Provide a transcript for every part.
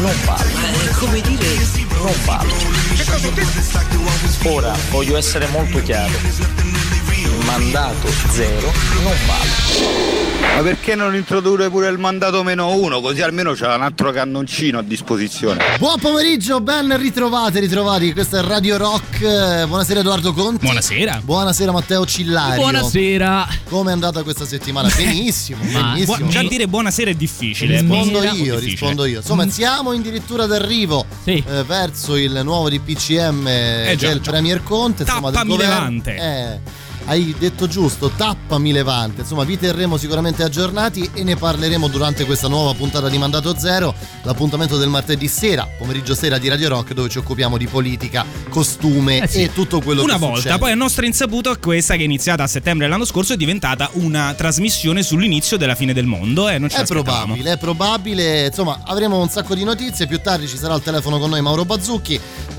non vale. È come dire non vale. Ora voglio essere molto chiaro. Il mandato zero non vale. Ma perché non introdurre pure il mandato meno uno? Così almeno c'è un altro cannoncino a disposizione. Buon pomeriggio, ben ritrovati, ritrovati. Questo è Radio Rock. Buonasera Edoardo Conti. Buonasera. Buonasera Matteo Cillario. Buonasera. Come è andata questa settimana? Benissimo, benissimo. Bu- già dire buonasera è difficile. Rispondo Buonasera, io, difficile. rispondo io. Insomma, siamo addirittura d'arrivo Sì. eh, verso il nuovo DPCM Eh, del già. Premier Conte. Insomma, del Tappami governo. Eh, hai detto giusto, tappami Levante. Insomma, vi terremo sicuramente aggiornati e ne parleremo durante questa nuova puntata di Mandato Zero. L'appuntamento del martedì sera, pomeriggio sera di Radio Rock, dove ci occupiamo di politica, costume Eh sì. e tutto quello Una che volta, succede. poi a nostra insaputa questa che è iniziata a settembre dell'anno scorso è diventata una trasmissione sull'inizio della fine del mondo e non ce È probabile, è probabile. Insomma, avremo un sacco di notizie. Più tardi ci sarà al telefono con noi Mauro Bazzucchi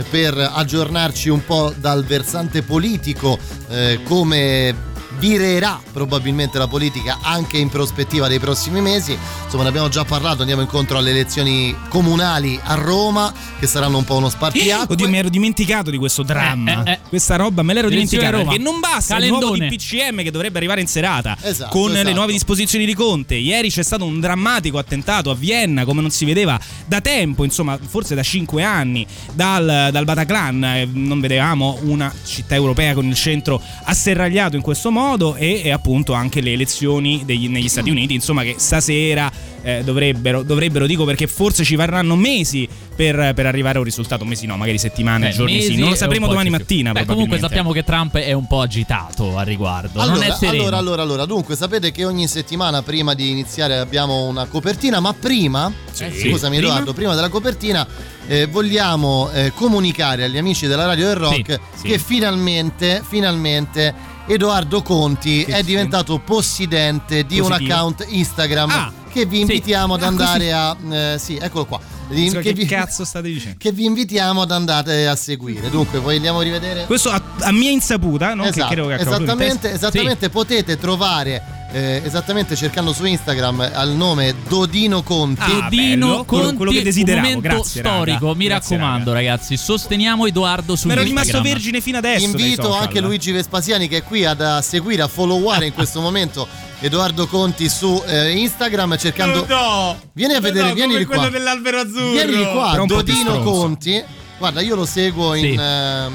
per aggiornarci un po' dal versante politico, eh, come Eh... virerà probabilmente la politica anche in prospettiva dei prossimi mesi. Insomma, ne abbiamo già parlato, andiamo incontro alle elezioni comunali a Roma, che saranno un po' uno spartiacque. Oddio, mi ero dimenticato di questo dramma. Eh, eh, eh. Questa roba me l'ero dimenticata. Che non basta il nuovo Calendone. DPCM che dovrebbe arrivare in serata Esatto, con le esatto. nuove disposizioni di Conte. Ieri c'è stato un drammatico attentato a Vienna, come non si vedeva da tempo, insomma, forse da cinque anni, dal, dal Bataclan. Eh, Non vedevamo una città europea con il centro asserragliato in questo modo e, e appunto anche le elezioni degli- negli Stati Uniti, insomma, che stasera eh, dovrebbero, dovrebbero, dico perché forse ci varranno mesi per, per arrivare a un risultato, mesi no, magari settimane, Beh, giorni sì. Non lo sapremo domani mattina. Beh, comunque sappiamo che Trump è un po' agitato al riguardo. non è Allora, allora, allora, allora, dunque sapete che ogni settimana prima di iniziare abbiamo una copertina, ma prima, Sì. eh, scusami Prima? Edoardo, prima della copertina eh, vogliamo eh, comunicare agli amici della Radio del Rock sì. che finalmente, finalmente Edoardo Conti Che è sì. diventato possidente di un Positivo. account Instagram Ah, che vi sì. invitiamo ad Ah, andare a... eh, sì, eccolo qua. Che, che, vi, cazzo state dicendo? che vi invitiamo ad andare a seguire. Dunque, vogliamo rivedere? Questo a, a mia insaputa, non Esatto, che credo che esattamente, esattamente potete trovare eh, esattamente cercando su Instagram al nome Dodino Conti Ah, Dino bello, quello- Conti, quello che un desideravo. momento Grazie, raga. storico, mi Grazie, raccomando, raga. ragazzi. Sosteniamo Edoardo su Mi ero Instagram. rimasto vergine fino adesso. invito anche Luigi Vespasiani che è qui ad a seguire a followare in questo momento Edoardo Conti su eh, Instagram cercando No, vieni a vedere vieni di qua dell'albero azzurro. vieni di qua Dodino. Conti guarda io lo seguo in Sì. ehm,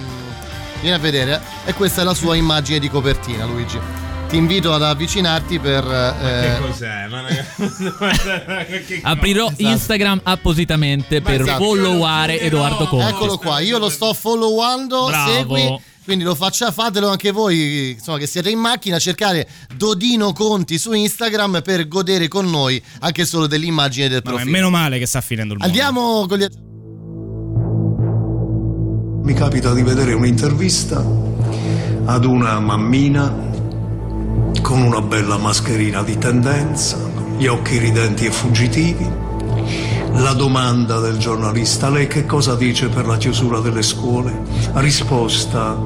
vieni a vedere e questa è la sua immagine di copertina Luigi ti invito ad avvicinarti per eh, cos'è? Ma che Aprirò Esatto. Instagram appositamente per esatto. followare Edoardo Conti. Eccolo qua, io lo sto followando, Bravo. segui. Quindi lo faccia, fatelo anche voi, insomma, che siete in macchina, cercare Dodino Conti su Instagram per godere con noi anche solo dell'immagine del Ma profilo. meno male che sta finendo il mondo. Andiamo con gli Mi capita di vedere un'intervista ad una mammina con una bella mascherina di tendenza, gli occhi ridenti e fuggitivi. La domanda del giornalista, lei che cosa dice per la chiusura delle scuole? Risposta,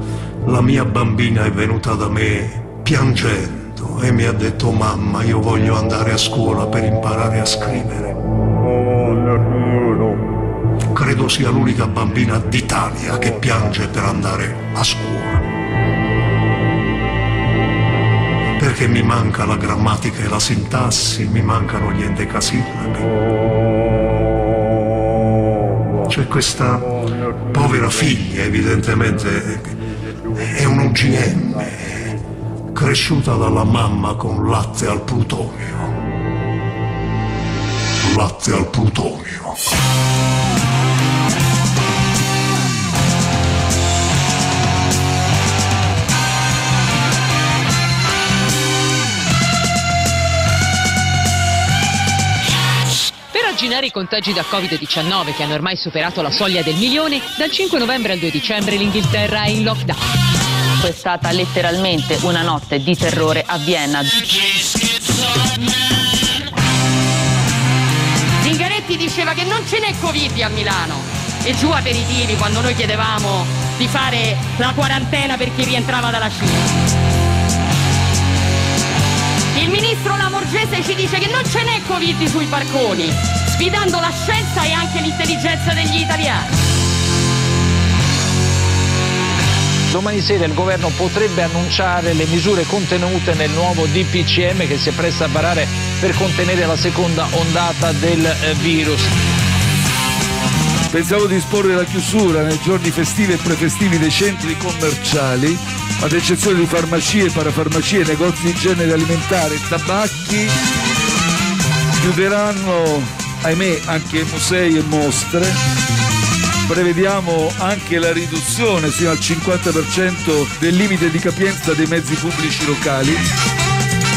la mia bambina è venuta da me piangendo e mi ha detto mamma io voglio andare a scuola per imparare a scrivere. Credo sia l'unica bambina d'Italia che piange per andare a scuola. Perché mi manca la grammatica e la sintassi, mi mancano gli endecasillabi. C'è questa povera figlia, evidentemente è un OGM, cresciuta dalla mamma con latte al plutonio. Latte al plutonio. Terminare i contagi da Covid-19 che hanno ormai superato la soglia del milione, dal 5 novembre al 2 dicembre l'Inghilterra è in lockdown. È stata letteralmente una notte di terrore a Vienna. Zingaretti diceva che non ce n'è Covid a Milano. E giù aperitivi quando noi chiedevamo di fare la quarantena per chi rientrava dalla Cina. Il ministro Lamorgese ci dice che non ce n'è Covid sui barconi, sfidando la scienza e anche l'intelligenza degli italiani. Domani sera il governo potrebbe annunciare le misure contenute nel nuovo DPCM che si appresta a varare per contenere la seconda ondata del eh, virus. Pensavo di disporre la chiusura nei giorni festivi e prefestivi dei centri commerciali, ad eccezione di farmacie, parafarmacie, negozi di genere alimentare e tabacchi. Chiuderanno, ahimè, anche musei e mostre. Prevediamo anche la riduzione fino al 50% del limite di capienza dei mezzi pubblici locali.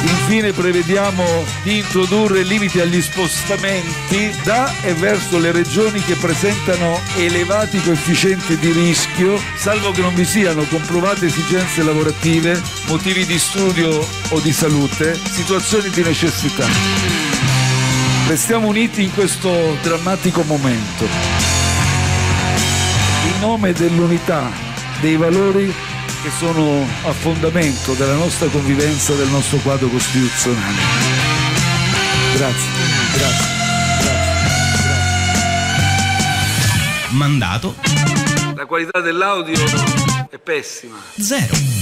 Infine prevediamo di introdurre limiti agli spostamenti da e verso le regioni che presentano elevati coefficienti di rischio, salvo che non vi siano comprovate esigenze lavorative, motivi di studio o di salute, situazioni di necessità. Restiamo uniti in questo drammatico momento. In nome dell'unità, dei valori che sono a fondamento della nostra convivenza, del nostro quadro costituzionale. Grazie, grazie. Mandato La qualità dell'audio è pessima. zero.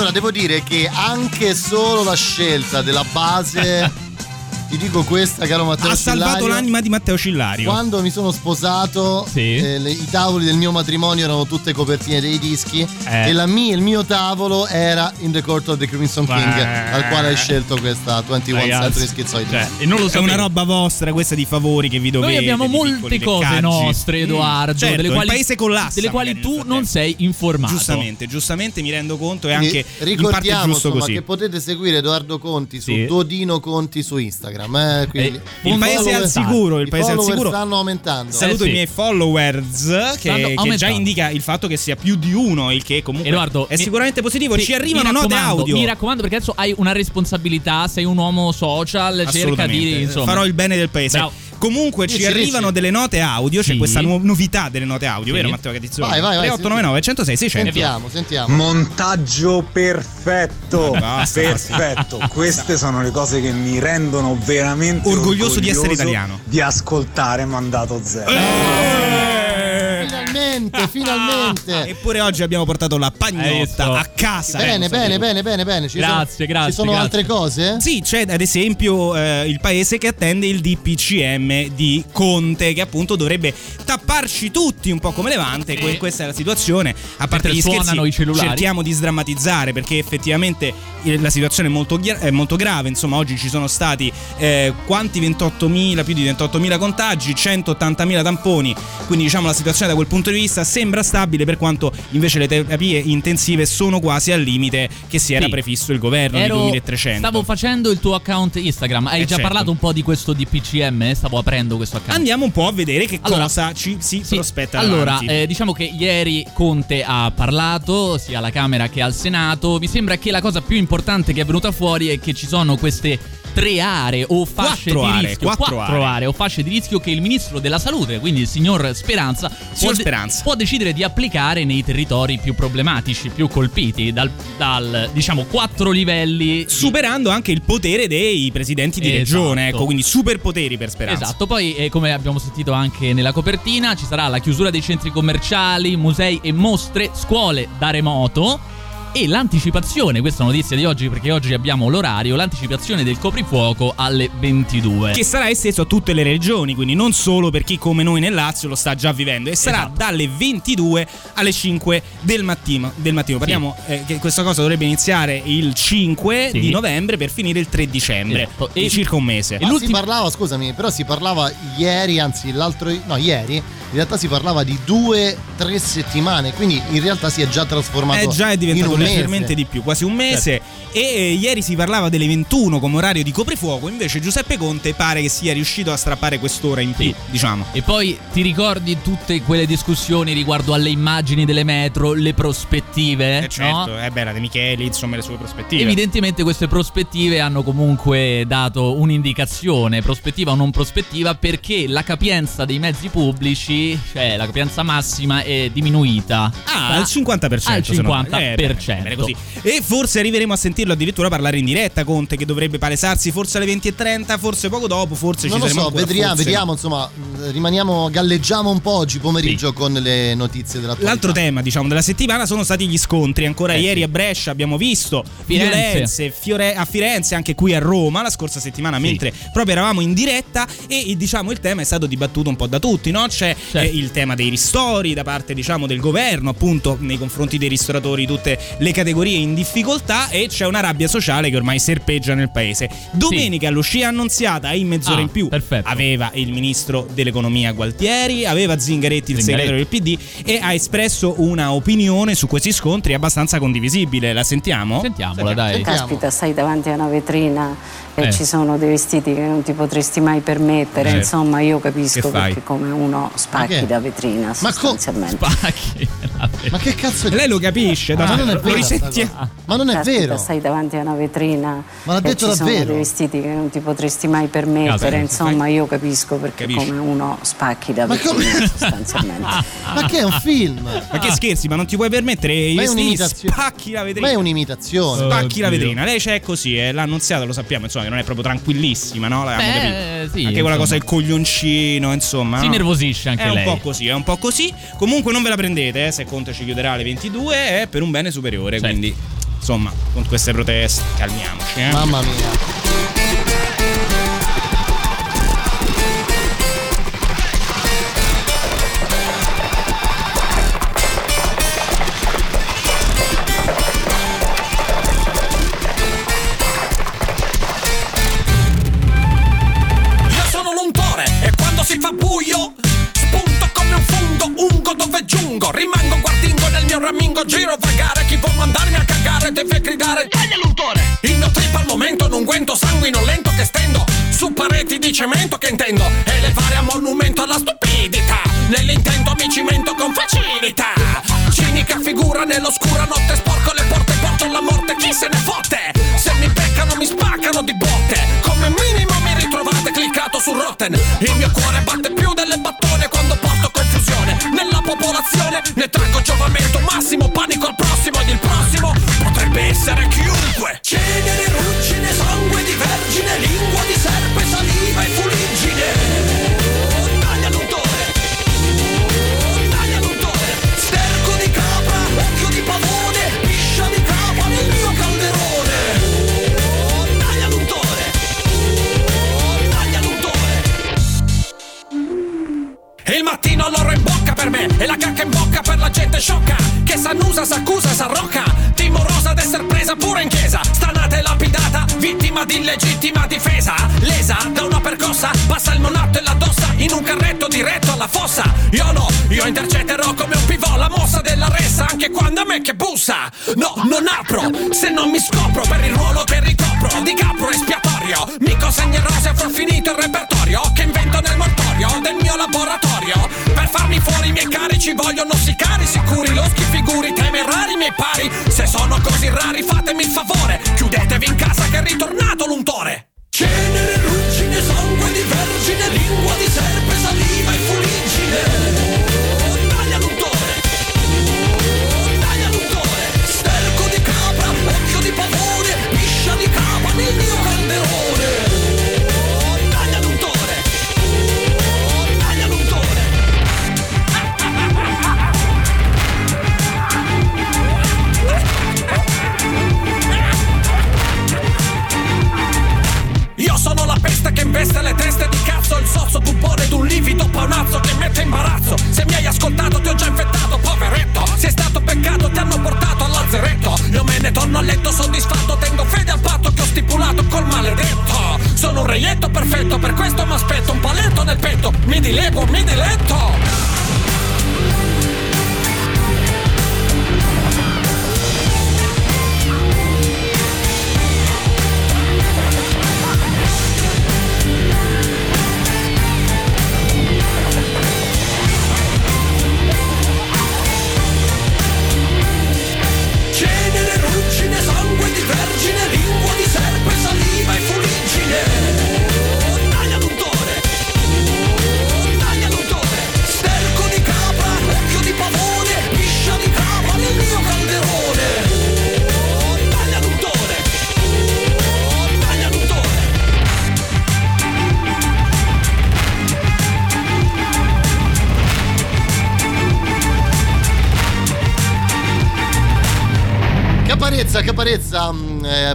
Allora, devo dire che anche solo la scelta della base, ti dico questa, caro Matteo Ha salvato Cillario, l'anima di Matteo Cillario. Quando mi sono sposato, eh, le- i tavoli del mio matrimonio erano tutte copertine dei dischi Eh. e la mia- il mio tavolo era In the Court of the Crimson King, Beh. al quale hai scelto questa 21 Ragazzi, Century Schizoidi. cioè, e non lo È sapevo. una roba vostra questa di favori che vi dovete. Noi abbiamo molte cose nostre, Mm, Edoardo, certo, delle il quali, paese collassa. delle quali tu non sei informato. Giustamente, giustamente mi rendo conto e Quindi anche in parte ricordiamo giusto insomma, così. che potete seguire Edoardo Conti su Sì. Dodino Conti su Instagram. Eh, quindi il i paese è al sicuro, il i paese è al sicuro. stanno aumentando. Saluto Eh, i sì. miei followers che, che già indica il fatto che sia più di uno, il che comunque Edoardo, è mi- sicuramente positivo. Sì, Ci arrivano note audio. Mi raccomando, perché adesso hai una responsabilità, sei un uomo social, cerca di insomma. farò il bene del paese. Bravo. Comunque ci Dici, arrivano dici. delle note audio, c'è Sì. questa nu- novità delle note audio, Sì. vero Matteo Catizzone? Vai, vai, vai, 3899 106 600. Sentiamo, sentiamo. Montaggio perfetto, Basta, perfetto. Queste sono le cose che mi rendono veramente Orgoglioso di essere orgoglioso italiano. Di ascoltare Mandato Zero. Finalmente, finalmente. Eppure oggi abbiamo portato la pagnotta a casa. Bene, Eh, bene, bene, bene, bene. Ci Grazie, sono, grazie, Ci sono grazie. altre cose? Sì, c'è ad esempio eh, il paese che attende il DPCM di Conte, che appunto dovrebbe tapparci tutti un po' come Levante. Que- questa è la situazione. A parte Mentre gli scherzi, i cellulari. cerchiamo di sdrammatizzare perché effettivamente eh, la situazione è molto, è molto grave. Insomma, oggi ci sono stati eh, quanti 28.000, più di 28.000 contagi, 180.000 tamponi. Quindi, diciamo, la situazione da quel punto di vista sembra stabile, per quanto invece le terapie intensive sono quasi al limite che si era Sì. prefisso il governo Ero- di 2300. Stavo facendo il tuo account Instagram. Hai Eh, già certo. parlato un po' di questo DPCM? Stavo aprendo questo account. Andiamo un po' a vedere che Allora, cosa ci si Sì, prospetta. Allora, eh, diciamo che ieri Conte ha parlato sia alla Camera che al Senato. Mi sembra che la cosa più importante che è venuta fuori è che ci sono queste tre aree o fasce Quattro di aree, rischio, quattro aree. o fasce di rischio che il ministro della salute, quindi il signor Speranza, può, Signor de- Speranza. Può decidere di applicare nei territori più problematici, più colpiti, dal, dal, diciamo quattro livelli. di- superando anche il potere dei presidenti di Esatto. regione, ecco, quindi superpoteri per Speranza. Esatto, poi eh, come abbiamo sentito anche nella copertina ci sarà la chiusura dei centri commerciali, musei e mostre, scuole da remoto e l'anticipazione, questa notizia di oggi perché oggi abbiamo l'orario, l'anticipazione del coprifuoco alle 22. Che sarà esteso a tutte le regioni, quindi non solo per chi come noi nel Lazio lo sta già vivendo, e sarà Esatto. dalle 22 alle 5 del mattino. Del mattino. Parliamo eh, che questa cosa dovrebbe iniziare il 5 Sì. di novembre per finire il 3 dicembre, Esatto. E- circa un mese. Ma si parlava, scusami, però si parlava ieri, anzi l'altro, no ieri, in realtà si parlava di due, tre settimane, quindi in realtà si è già trasformato Eh, già è diventato in un. Leggermente di più, quasi un mese. E eh, ieri si parlava delle 21 come orario di coprifuoco, invece Giuseppe Conte pare che sia riuscito a strappare quest'ora in più, diciamo. E poi ti ricordi tutte quelle discussioni riguardo alle immagini delle metro, le prospettive? Eh certo, no? eh beh, la De Micheli, insomma, le sue prospettive. Evidentemente queste prospettive hanno comunque dato un'indicazione, prospettiva o non prospettiva, perché la capienza dei mezzi pubblici, cioè la capienza massima, è diminuita. Ah, al 50%. Al se non- 50%. eh, così. E forse arriveremo a sentirlo addirittura parlare in diretta Conte che dovrebbe palesarsi forse alle 20.30, forse poco dopo, forse Non ci lo saremo so, ancora, vedriamo, forse vediamo, no. insomma, rimaniamo, galleggiamo un po' oggi pomeriggio con le notizie dell'attualità. L'altro tema, diciamo, della settimana sono stati gli scontri. Ancora Eh, ieri a Brescia abbiamo visto Firenze. violenze Fiore- a Firenze, anche qui a Roma, la scorsa settimana, mentre proprio eravamo in diretta. E diciamo il tema è stato dibattuto un po' da tutti, no? C'è Certo. eh, il tema dei ristori da parte, diciamo, del governo, appunto, nei confronti dei ristoratori, tutte le categorie in difficoltà. E c'è una rabbia sociale che ormai serpeggia nel paese. Domenica all'uscita annunziata in mezz'ora Ah, in più perfetto. aveva il ministro dell'economia Gualtieri, aveva Zingaretti, il Zingaretti. segretario del PD, e ha espresso una opinione su questi scontri abbastanza condivisibile. La sentiamo? Sentiamola, dai. Caspita, stai davanti a una vetrina e Eh. ci sono dei vestiti che non ti potresti mai permettere. Eh. Insomma, io capisco perché come uno Ma spacchi da vetrina Ma co- sostanzialmente. Ma che cazzo è? Lei lo capisce, Ma da non è lo vero, cosa. Ma non è Caspita, vero. stai davanti a una vetrina Ma l'ha detto ci sono davvero? dei vestiti che non ti potresti mai permettere. Caspita, Insomma, io capisco perché Capisci? come uno spacchi da Ma vetrina come- sostanzialmente. Ma che è un film? Ma che scherzi, ma non ti puoi permettere i Ma è vestiti? un'imitazione. Spacchi la vetrina. Ma è un'imitazione. Spacchi la Oddio. vetrina, lei c'è così, eh, l'ha annunziata, lo sappiamo, insomma, non è proprio tranquillissima, no? Beh, capito. sì, anche quella cosa del coglioncino, insomma. Si no? nervosisce anche è un lei. po' così, è un po' così. Comunque non ve la prendete, eh, se Conte ci chiuderà alle 22 è per un bene superiore, Certo. quindi insomma, con queste proteste calmiamoci, eh. Mamma mia.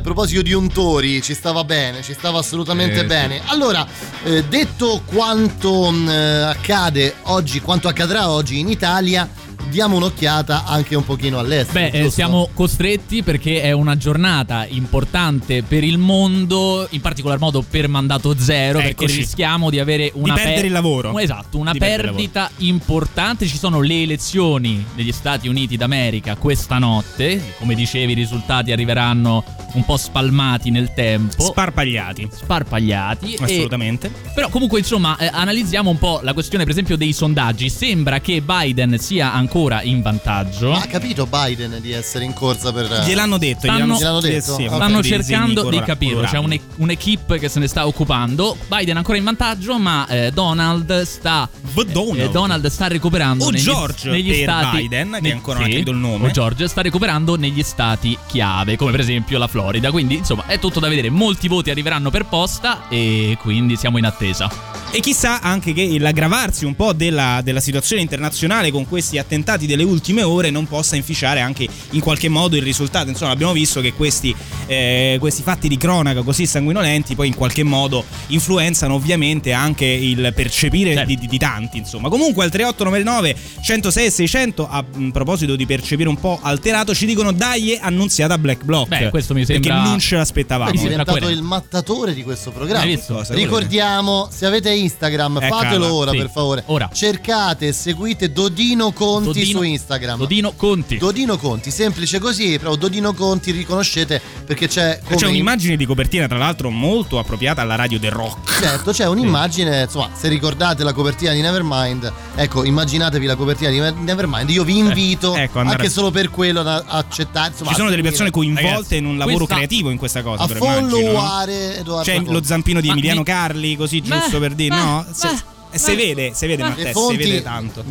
Proposito di untori, ci stava bene, ci stava assolutamente Sì, bene. Allora, eh, detto quanto mh, eh, accade oggi, quanto accadrà oggi in Italia, diamo un'occhiata anche un pochino all'estero. Beh, eh, giusto? siamo costretti perché è una giornata importante per il mondo, in particolar modo per mandato zero, perché Eccoci. rischiamo di avere una perdere il lavoro. Esatto, una Di perdita importante. Ci sono le elezioni negli Stati Uniti d'America questa notte. Come dicevi, i risultati arriveranno un po' spalmati nel tempo. Sparpagliati. Sparpagliati. e- Assolutamente. però comunque insomma eh, analizziamo un po' la questione per esempio dei sondaggi. Sembra che Biden sia ancora in vantaggio. Ma ha capito Biden di essere in corsa per. Gliel'hanno detto, Stanno, gliel'hanno detto? Sì, Ok. stanno cercando di colora- capirlo. C'è un- un'equipe che se ne sta occupando. Biden ancora in vantaggio, ma eh, Donald sta. Donald. eh, Donald sta recuperando O negli, George negli per stati. Biden, che ne- ancora non ha capito il nome. O George sta recuperando negli stati chiave, come per esempio la Florida. Quindi, insomma, è tutto da vedere. Molti voti arriveranno per posta e quindi siamo in attesa. E chissà anche che l'aggravarsi un po' della, della situazione internazionale con questi attentati delle ultime ore non possa inficiare anche in qualche modo il risultato. Insomma, abbiamo visto che questi, eh, questi fatti di cronaca così sanguinolenti poi in qualche modo influenzano ovviamente anche il percepire Certo. di, di- di tanti. Insomma, comunque al 3899 106 e 600 a proposito di percepire un po' alterato ci dicono dai annunziata Black Block. Beh, questo mi sembra- Perché non ce l'aspettavamo. È diventato il mattatore di questo programma. Hai visto? Cosa? Ricordiamo, se avete Instagram, Eccola, fatelo ora sì. per favore. Ora. Cercate e seguite Dodino Conti Dodino- su Instagram. Dodino Conti. Dodino Conti, semplice così, però Dodino Conti riconoscete perché c'è come C'è un'immagine di copertina, tra l'altro, molto appropriata alla radio del rock. Certo, c'è un'immagine, insomma, se ricordate la copertina di Nevermind, ecco, immaginatevi la copertina di Nevermind. Io vi invito ecco, andare- anche solo per quello ad accettare, insomma, Ci sono a delle persone coinvolte Ragazzi, in un lavoro questa- creativo in questa cosa. a però immagino, no? followare Edoardo C'è Conti. lo zampino di Ma Emiliano mi- Carli, così giusto Beh, per dire, beh, no? Se, beh, e si vede, si vede, Le Matteo, si fonti vede tanto.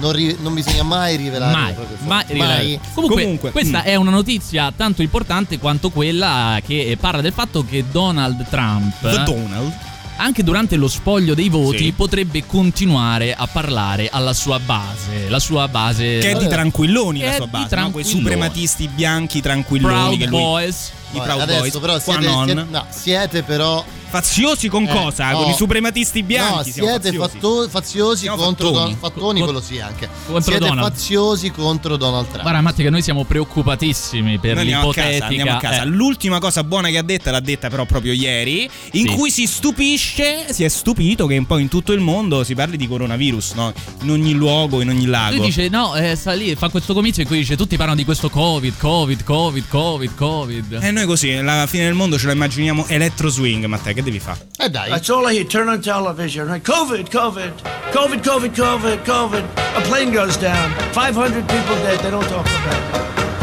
Non, ri- non bisogna mai rivelare Mai, mai rivelare. Comunque, Comunque, questa mm. è una notizia tanto importante quanto quella che eh, parla del fatto che Donald Trump, The Donald. anche durante lo spoglio dei voti, Sì. potrebbe continuare a parlare alla sua base. La sua base. Che è di tranquilloni Che la sua base, no? quei tranquilloni. suprematisti bianchi tranquilloni Proud che lui, Boys. I Proud adesso Boys. però Qua siete, non. siete- no, siete però Faziosi con Eh, cosa? Con no. i suprematisti bianchi No, siamo siete faziosi. fatto- faziosi Siamo contro fattoni. Don- fattoni, Co- quello sì anche. contro siete Donald. faziosi contro Donald Trump. Guarda, Matti, che noi siamo preoccupatissimi per Noi andiamo a casa, l'ipotetica. andiamo a casa. eh, L'ultima cosa buona che ha detta l'ha detta però proprio ieri, in Sì. cui si stupisce, si è stupito che un po' in tutto il mondo si parli di coronavirus, no? In ogni luogo, in ogni lago. Lui dice: No, eh, sta lì, fa questo comizio in cui dice: Tutti parlano di questo Covid, Covid, Covid, Covid, Covid. E noi così, la fine del mondo ce la immaginiamo electro swing, Matteo, che devi fare? Eh dai. That's all I hear. Turn on television. Right? COVID, COVID, COVID, COVID, COVID, COVID. A plane goes down. 500 people dead. They don't talk about it.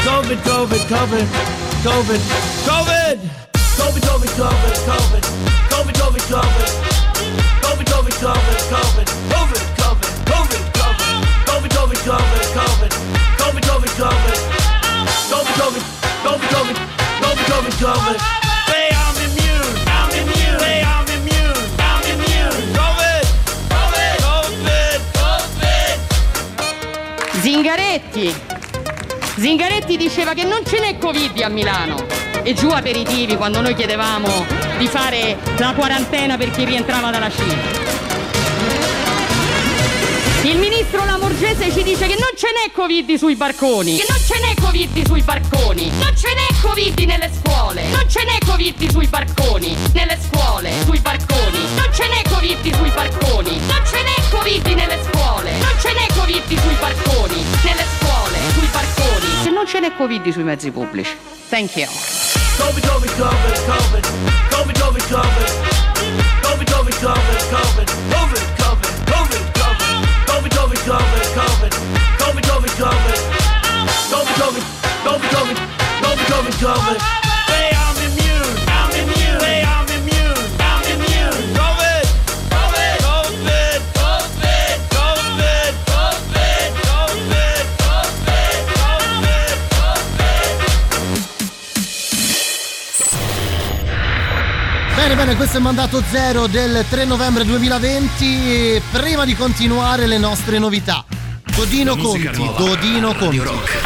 COVID, COVID, COVID, COVID, COVID. COVID, COVID, COVID, COVID. COVID, COVID, COVID. COVID, COVID, COVID, COVID. COVID, COVID, COVID, COVID. COVID, COVID, COVID, COVID. COVID, COVID, COVID. COVID, COVID, COVID, COVID. COVID. Say I'm immune. I'm immune. Say I'm immune. I'm immune. COVID. COVID. COVID. COVID. Zingaretti. Zingaretti diceva che non ce n'è Covid a Milano. E giù aperitivi quando noi chiedevamo di fare la quarantena per chi rientrava dalla Cina. Il ministro Lamorgese ci dice che non ce n'è Covid sui barconi. Che non ce n'è Covid sui barconi. Non ce n'è Covid nelle scuole. Non ce n'è Covid sui barconi. Nelle scuole, sui barconi. Non ce n'è Covid sui barconi. Non ce n'è Covid nelle scuole. Non ce n'è Covid sui barconi. Nelle scuole, sui barconi. Che non ce n'è Covid sui mezzi pubblici. Thank you. COVID, COVID, COVID, COVID. COVID, COVID, COVID. COVID, COVID, COVID, COVID. COVID, COVID, COVID, COVID, COVID, COVID. Say I'm immune. I'm immune. Say I'm immune. I'm immune. COVID. COVID. COVID. COVID. COVID. COVID. COVID. COVID. Bene, bene, questo è il mandato zero del 3 novembre 2020. Prima di continuare le nostre novità. Musica Conti, Radio Conti. Rock.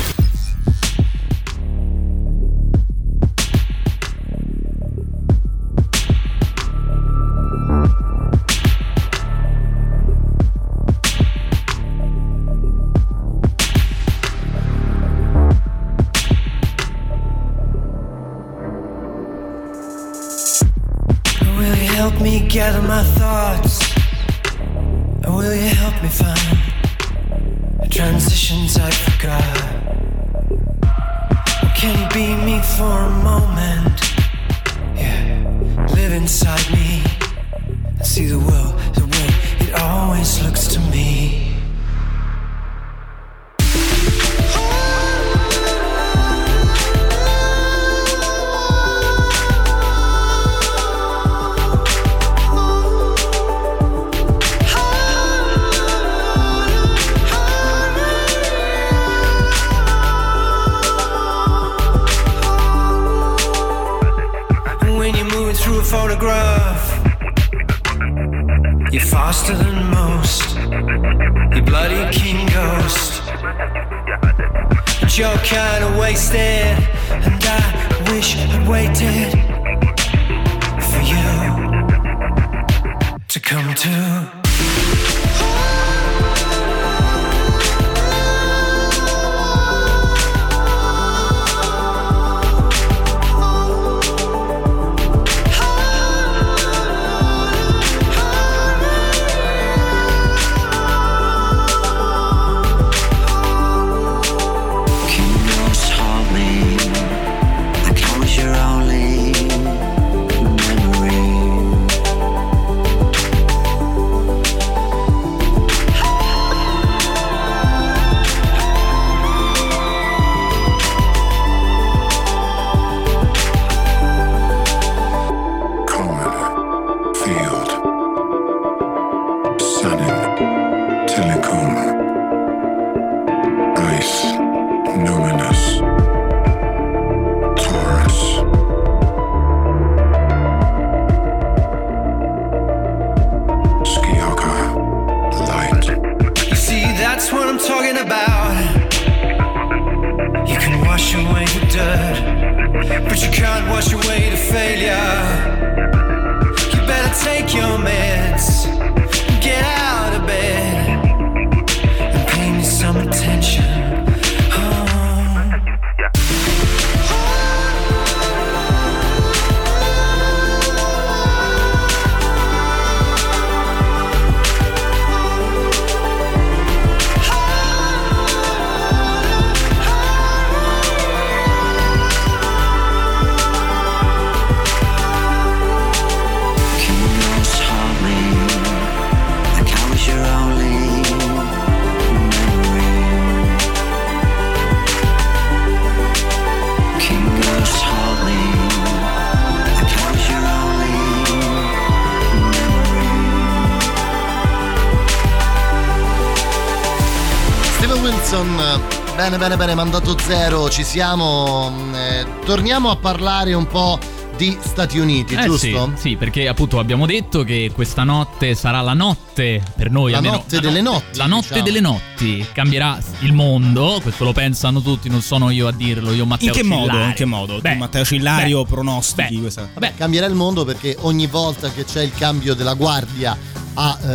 Gather my thoughts? Or will you help me find transitions I forgot? Or can you be me for a moment? Yeah, live inside me and see the world the way it always looks Wilson, bene bene bene, mandato zero, ci siamo. mm, eh, torniamo a parlare un po' di Stati Uniti, Eh giusto? Sì, sì, perché appunto abbiamo detto che questa notte sarà la notte per noi. La almeno, notte delle notti, La notte diciamo. delle notti. Cambierà il mondo, questo lo pensano tutti, non sono io a dirlo, io Matteo In che modo? Cillari. In che modo? Beh, tu, Matteo Cillario beh, pronostichi beh, questa. Vabbè, Cambierà il mondo perché ogni volta che c'è il cambio della guardia a, eh,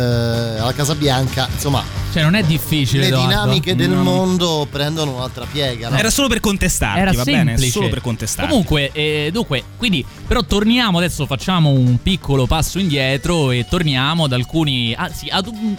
alla Casa Bianca, insomma, cioè non è difficile. le Edoardo. dinamiche del No. mondo prendono un'altra piega. no? Era solo per contestarti, Era va semplice. bene? Solo per contestarti. Comunque, eh, dunque, quindi, però torniamo adesso, facciamo un piccolo passo indietro e torniamo ad alcuni, ah, sì, ad un,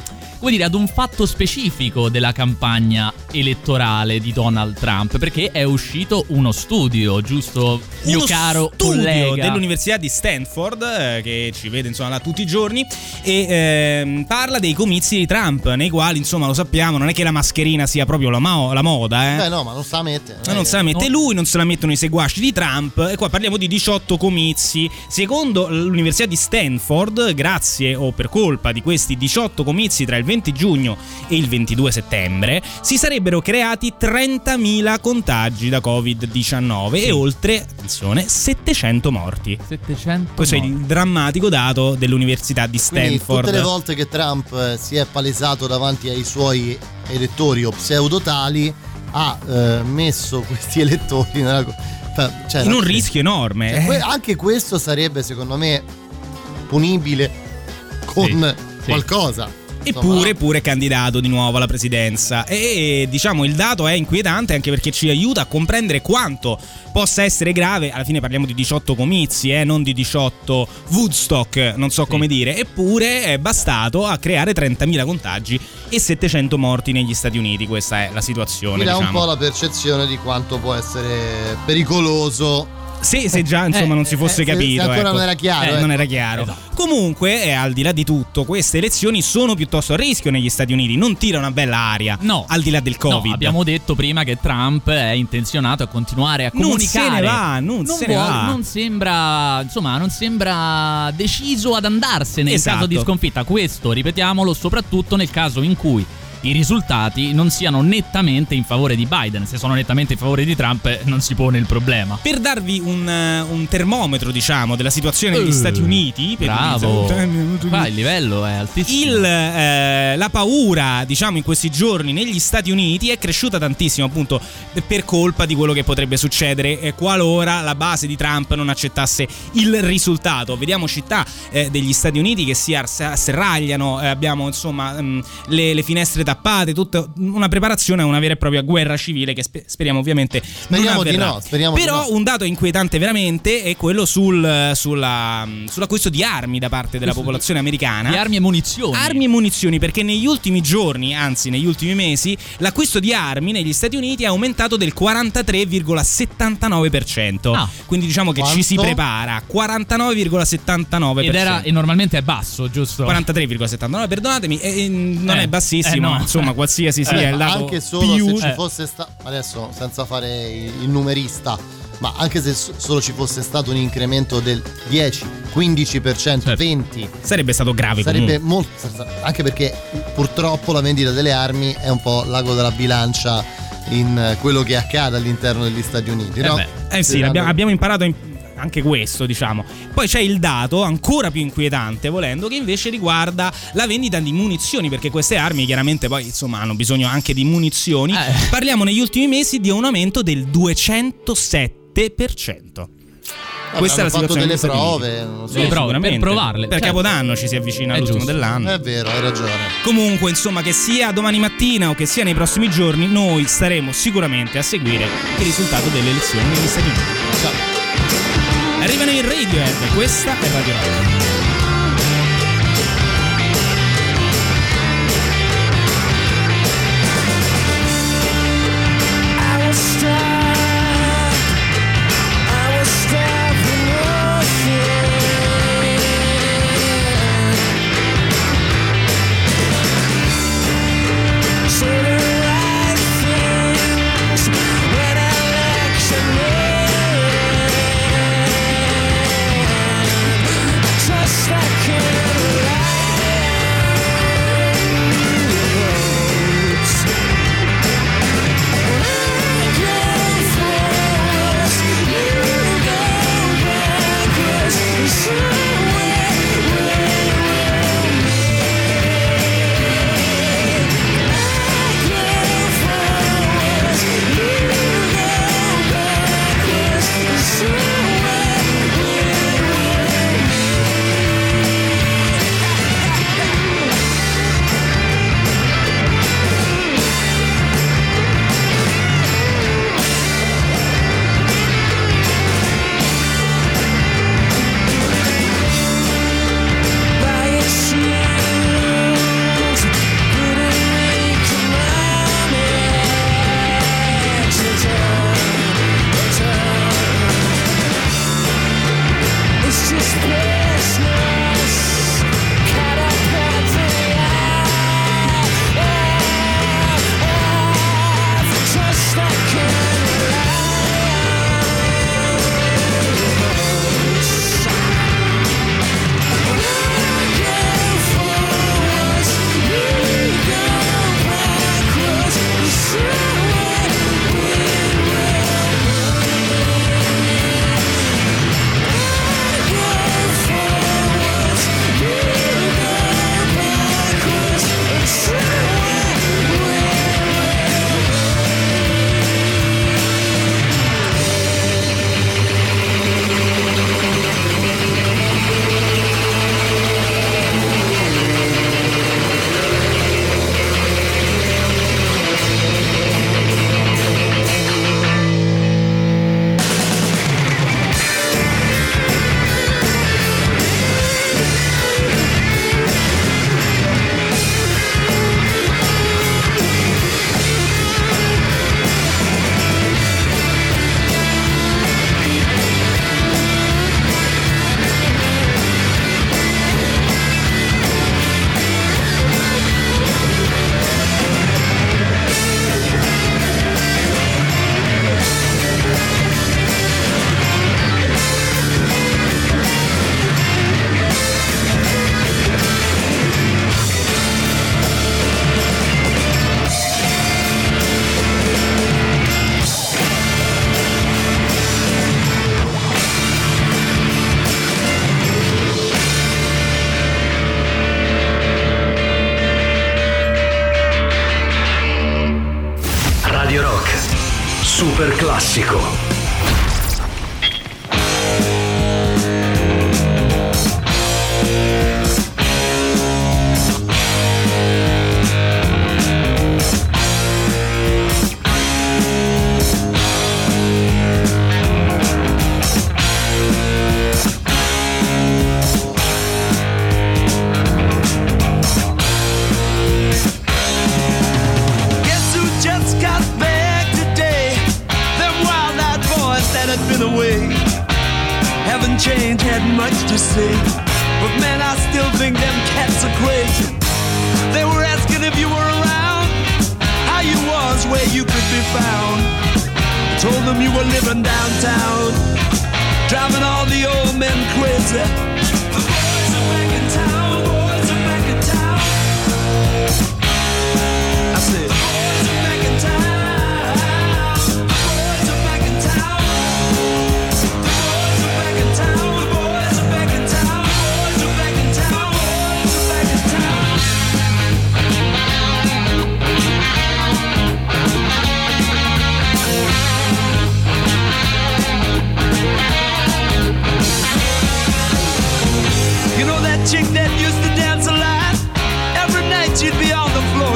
come dire, ad un fatto specifico della campagna elettorale di Donald Trump, perché è uscito uno studio, giusto, mio Uno caro studio collega? dell'Università di Stanford eh, che ci vede insomma là tutti i giorni e ehm, parla dei comizi di Trump nei quali insomma lo sappiamo non è che la mascherina sia proprio la, mo- la moda eh Beh, no, ma non sa mettere. Ma non se la mette lui, non se la mettono i seguaci di Trump. E qua parliamo di 18 comizi. Secondo l'Università di Stanford, grazie o per colpa di questi 18 comizi tra il 20 giugno e il 22 settembre, si sarebbero creati 30.000 contagi da Covid-19 e oltre, attenzione, 700 morti. 700 Questo è il drammatico dato dell'Università di Quindi Stanford. tutte le volte che Trump eh, si è palesato davanti ai suoi elettori o pseudotali ha eh, messo questi elettori nella, cioè, In un sì. rischio enorme. Cioè, que- anche questo sarebbe secondo me punibile con Sì, sì. Eppure, pure candidato di nuovo alla presidenza. E diciamo il dato è inquietante anche perché ci aiuta a comprendere quanto possa essere grave. Alla fine parliamo di 18 comizi, eh, non di 18 Woodstock, non so come dire. Eppure è bastato a creare 30.000 contagi e 700 morti negli Stati Uniti. Questa è la situazione. Mi dà diciamo. un po' la percezione di quanto può essere pericoloso. Sì, se già insomma Eh, non si fosse eh, se- capito. se ancora ecco. non era chiaro, Eh, ecco. non era chiaro. Comunque, eh, al di là di tutto, queste elezioni sono piuttosto a rischio negli Stati Uniti. Non tira una bella aria. No. Al di là del Covid. No, abbiamo detto prima che Trump è intenzionato a continuare a Non comunicare. se ne va, non se ne vuole- va. non sembra, insomma, non sembra deciso ad andarsene in Esatto. caso di sconfitta. Questo, ripetiamolo, soprattutto nel caso in cui i risultati non siano nettamente in favore di Biden. Se sono nettamente in favore di Trump, non si pone il problema. Per darvi un, eh, un termometro, diciamo, della situazione negli Eh, Stati Uniti, Bravo. Qua il livello è altissimo. Il, eh, la paura, diciamo, in questi giorni negli Stati Uniti è cresciuta tantissimo, appunto, per colpa di quello che potrebbe succedere eh, qualora la base di Trump non accettasse il risultato. Vediamo città eh, degli Stati Uniti che si asserragliano, eh, abbiamo insomma mm, le, le finestre tappate, tutta una preparazione a una vera e propria guerra civile che spe- speriamo ovviamente Speriamo non di avverrà. no, speriamo di Però no. un dato inquietante veramente è quello sul, sulla- sull'acquisto di armi da parte della popolazione americana. Di armi e munizioni. Armi e munizioni, perché negli ultimi giorni, anzi negli ultimi mesi, l'acquisto di armi negli Stati Uniti è aumentato del 43,79%. Ah. Quindi diciamo che ci si Quanto? prepara. 49,79%. Ed era, e normalmente è basso, giusto? 43,79, perdonatemi, e- e non Eh, è bassissimo, eh, no. Ma insomma, qualsiasi sia Eh, il dato anche solo più se ci eh. fosse stato adesso senza fare il numerista ma anche se so- solo ci fosse stato un incremento del 10 15% 20 sarebbe stato grave sarebbe molto anche perché purtroppo la vendita delle armi è un po' l'ago della bilancia in eh, quello che accade all'interno degli Stati Uniti no? Eh sì, abbiamo, imparato in- anche questo, diciamo. Poi c'è il dato ancora più inquietante, volendo, che invece riguarda la vendita di munizioni, perché queste armi chiaramente poi insomma hanno bisogno anche di munizioni. Eh. Parliamo negli ultimi mesi di un aumento del 207%. Questa è la situazione delle prove, non so. Delle prove, per provarle, Per certo. Capodanno ci si avvicina È all'ultimo giusto. dell'anno. è vero hai ragione Comunque, insomma, che sia domani mattina o che sia nei prossimi giorni, noi staremo sicuramente a seguire il risultato delle elezioni negli Stati Uniti. Arrivano in Radiohead, questa è Radio Rock.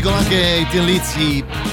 Dicono anche i Tin Lizzy.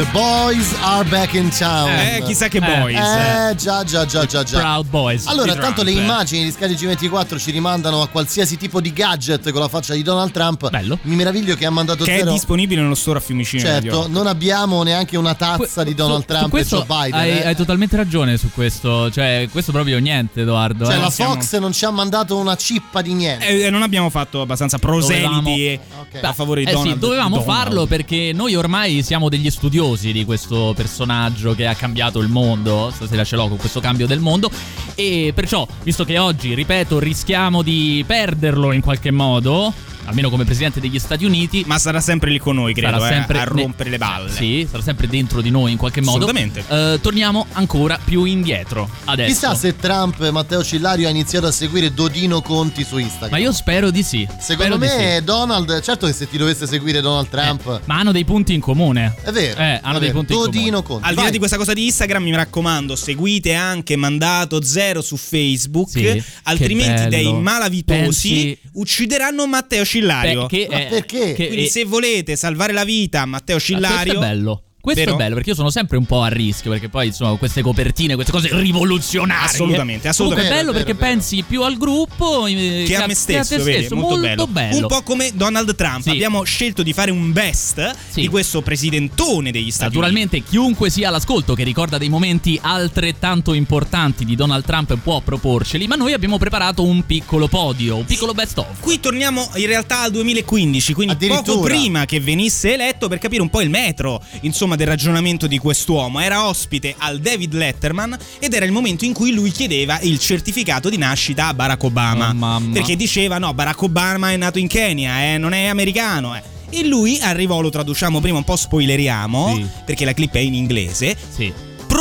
The boys are back in town. Eh, chissà che boys. Eh, già, già, già, già, già. Proud Boys. Allora, tanto le Trump. immagini di Sky G24 ci rimandano a qualsiasi tipo di gadget con la faccia di Donald Trump. Bello. Mi meraviglio che ha mandato Che è zero. disponibile nello store a Fiumicino. Certo, non abbiamo neanche una tazza di Donald Su Trump e questo Joe Biden. hai, eh. hai totalmente ragione su questo. Cioè, questo proprio niente, Edoardo. Cioè, eh. la Siamo- Fox non ci ha mandato una cippa di niente. Eh, eh, non abbiamo fatto abbastanza proseliti Dovevamo- a favore di Eh Donald. sì, dovevamo Donald. farlo perché noi ormai siamo degli studiosi di questo personaggio che ha cambiato il mondo. Stasera ce l'ho con questo cambio del mondo. E perciò, visto che oggi, ripeto, rischiamo di perderlo in qualche modo. Almeno come presidente degli Stati Uniti. Ma sarà sempre lì con noi, credo, sarà eh, sempre a ne- rompere le balle. Sì, sarà sempre dentro di noi in qualche modo. Assolutamente. Eh, torniamo ancora più indietro adesso. Chissà se Trump e Matteo Cillario ha iniziato a seguire Dodino Conti su Instagram. Ma io spero di sì. Secondo Spero me sì. Donald, certo che se ti dovesse seguire Donald Trump... Ma hanno dei punti in comune. È vero. Eh, hanno è dei vero. punti in comune. Dodino Conti. Al di là di questa cosa di Instagram, mi raccomando, seguite anche Mandato Zero su Facebook, Sì, altrimenti dei malavitosi Pensi- uccideranno Matteo Cillario. Beh, che Ma è- perché? che- Quindi eh, se volete salvare la vita a Matteo Ah, Cillario... Questo è bello. Questo Vero? è bello perché io sono sempre un po' a rischio perché poi insomma queste copertine, queste cose rivoluzionarie. Assolutamente, assolutamente. Comunque è bello Vero, perché vero, pensi più al gruppo eh, che a me stesso, vedi, stesso, molto, molto bello. Un po' come Donald Trump. Sì. Abbiamo scelto di fare un best Sì. di questo presidentone degli Stati Naturalmente chiunque sia all'ascolto che ricorda dei momenti altrettanto importanti di Donald Trump può proporceli, ma noi abbiamo preparato un piccolo podio, un piccolo best of. Uniti. Qui torniamo in realtà al 2015, quindi poco Addirittura. prima che venisse eletto per capire un po' il metro, insomma, del ragionamento di quest'uomo. Era ospite al David Letterman ed era il momento in cui lui chiedeva il certificato di nascita a Barack Obama. Oh. Perché diceva: no, Barack Obama è nato in Kenya, eh, non è americano. eh. E lui arrivò, lo traduciamo prima, un po' spoileriamo, Sì. perché la clip è in inglese. Sì.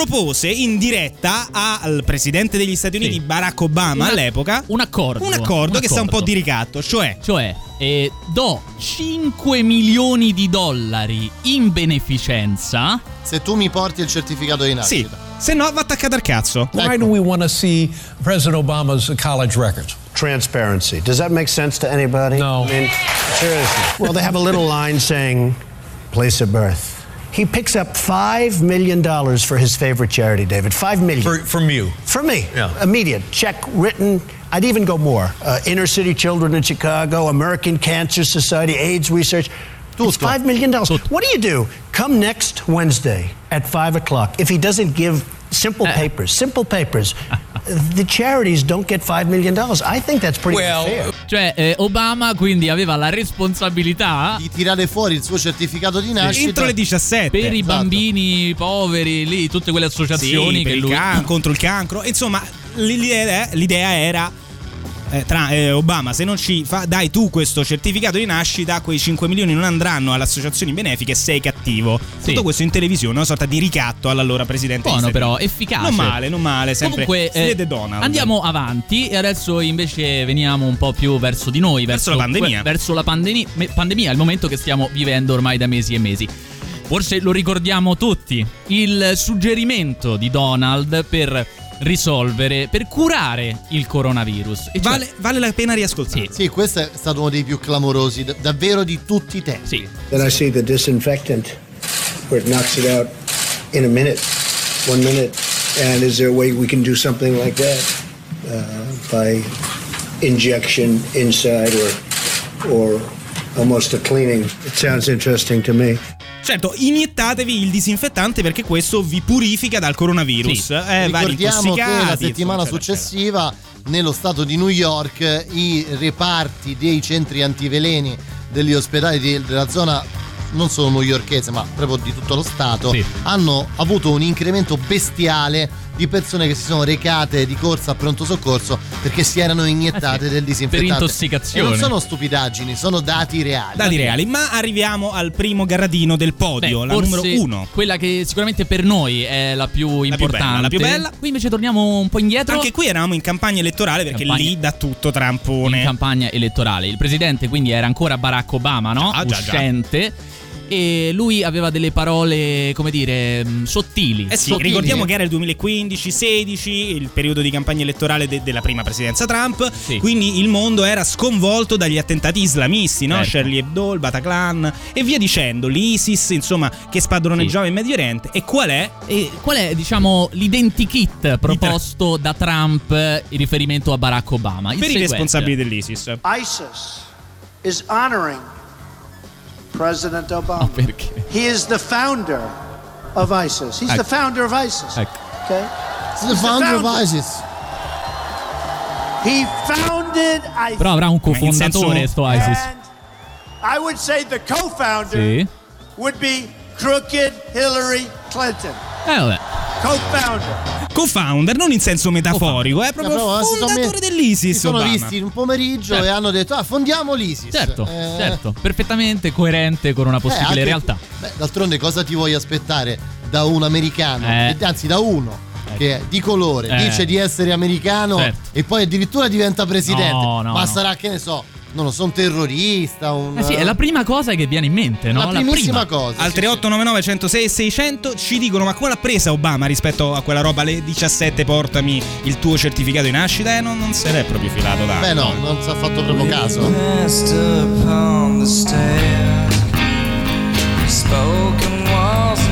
Propose in diretta al presidente degli Stati Uniti, Sì. Barack Obama, Una- all'epoca, Un accordo. un accordo che sta un po' accordo. di ricatto, cioè Cioè, eh, do 5 milioni di dollari in beneficenza. Se tu mi porti il certificato di sì, nascita. se no va attaccato al cazzo. Why do we want to see President Obama's college records? Transparency. Does that make sense to anybody? No. I mean, seriously. Well, they have a little line saying, place of birth. He picks up $5 million for his favorite charity, David. 5 million. For, from you. From me. Yeah. Immediate. Check written. I'd even go more. Uh, inner city children in Chicago, American Cancer Society, AIDS research. It's $5 million. What do you do? Come next Wednesday at 5 o'clock. If he doesn't give simple papers, simple papers, the charities don't get $5 million. I think that's pretty Well, unfair. Cioè, eh, Obama quindi aveva la responsabilità Di tirare fuori il suo certificato di nascita. Entro le 17. per i esatto. bambini poveri, lì, tutte quelle associazioni Sì, per che il lui. can- contro il cancro. Insomma, l'idea, l'idea era. Eh, tra, eh, Obama, se non ci fa, dai tu questo certificato di nascita, quei 5 milioni non andranno alle associazioni benefiche, sei cattivo. Sì. Tutto questo in televisione, una sorta di ricatto all'allora presidente. Buono però, efficace. Non male, non male, sempre. Comunque, eh, Donald. andiamo avanti e adesso invece veniamo un po' più verso di noi, Verso verso, la pandemia. verso la pandemia, me- pandemia, il momento che stiamo vivendo ormai da mesi e mesi. Forse lo ricordiamo tutti, il suggerimento di Donald per risolvere, per curare il coronavirus. E cioè- Vale, vale la pena riascoltare. Sì. Sì, questo è stato uno dei più clamorosi, d- davvero di tutti i tempi. Sì. Then I see the disinfectant where it knocks it out in a minute, one minute. And is there a way we can do something like that uh, by injection inside or or almost a cleaning? It sounds interesting to me. Certo, iniettatevi il disinfettante perché questo vi purifica dal coronavirus. Sì. Eh, Ricordiamo che la settimana eccetera, eccetera. successiva nello stato di New York i reparti dei centri antiveleni degli ospedali della zona non solo newyorkese ma proprio di tutto lo stato Sì. hanno avuto un incremento bestiale di persone che si sono recate di corsa a pronto soccorso perché si erano iniettate Eh sì, del disinfettante. per intossicazione. E non sono stupidaggini, sono dati reali. Dati reali, ma arriviamo al primo gradino del podio, Beh, la numero uno. Quella che sicuramente per noi è la più più importante. bella, la più bella. Qui invece torniamo un po' indietro. Anche qui eravamo in campagna elettorale perché Campagna- lì da tutto Trampone. in campagna elettorale. Il presidente quindi era ancora Barack Obama, no? Ah, già, già. E lui aveva delle parole, come dire, mh, sottili. Eh sì, Sottili. ricordiamo che era il 2015-16, il periodo di campagna elettorale de- della prima presidenza Trump, Sì. quindi il mondo era sconvolto dagli attentati islamisti, no? Certo. Charlie Hebdo, il Bataclan e via dicendo, l'ISIS, insomma, che spadroneggiava in Medio Oriente. E qual è? E qual è, diciamo, l'identikit proposto da Trump in riferimento a Barack Obama? Il per i seguente. responsabili dell'ISIS. ISIS is honoring President Obama. Perché? He is the founder of ISIS. He's the founder of ISIS. Ecco. Okay? It's the founder of ISIS. He founded ISIS. Però avrà un Ma in cofondatore sto ISIS. And I would say the co-founder Sì. would be crooked Hillary Clinton. Eh vabbè. Co-founder. Co-founder, non in senso metaforico, è proprio No, fondatore me- dell'ISIS. Si sono Obama. visti un pomeriggio Certo. e hanno detto: Ah, fondiamo l'ISIS. Certo, Eh, certo, perfettamente coerente con una eh, possibile anche- realtà. Beh, d'altronde, cosa ti vuoi aspettare da un americano? Eh. Anzi, da uno. Che è di colore, Eh. dice di essere americano Certo. e poi addirittura diventa presidente. No, no, Ma no. sarà, che ne so, non lo so, un terrorista, un. Eh sì, è la prima cosa che viene in mente, no? La primissima prima. cosa. Al 3899 106 e 600 ci dicono ma come l'ha presa Obama rispetto a quella roba alle 17 portami il tuo certificato di nascita e non, non se l'è proprio filato da Beh, no, non ci ha fatto proprio caso. Spoken wasn't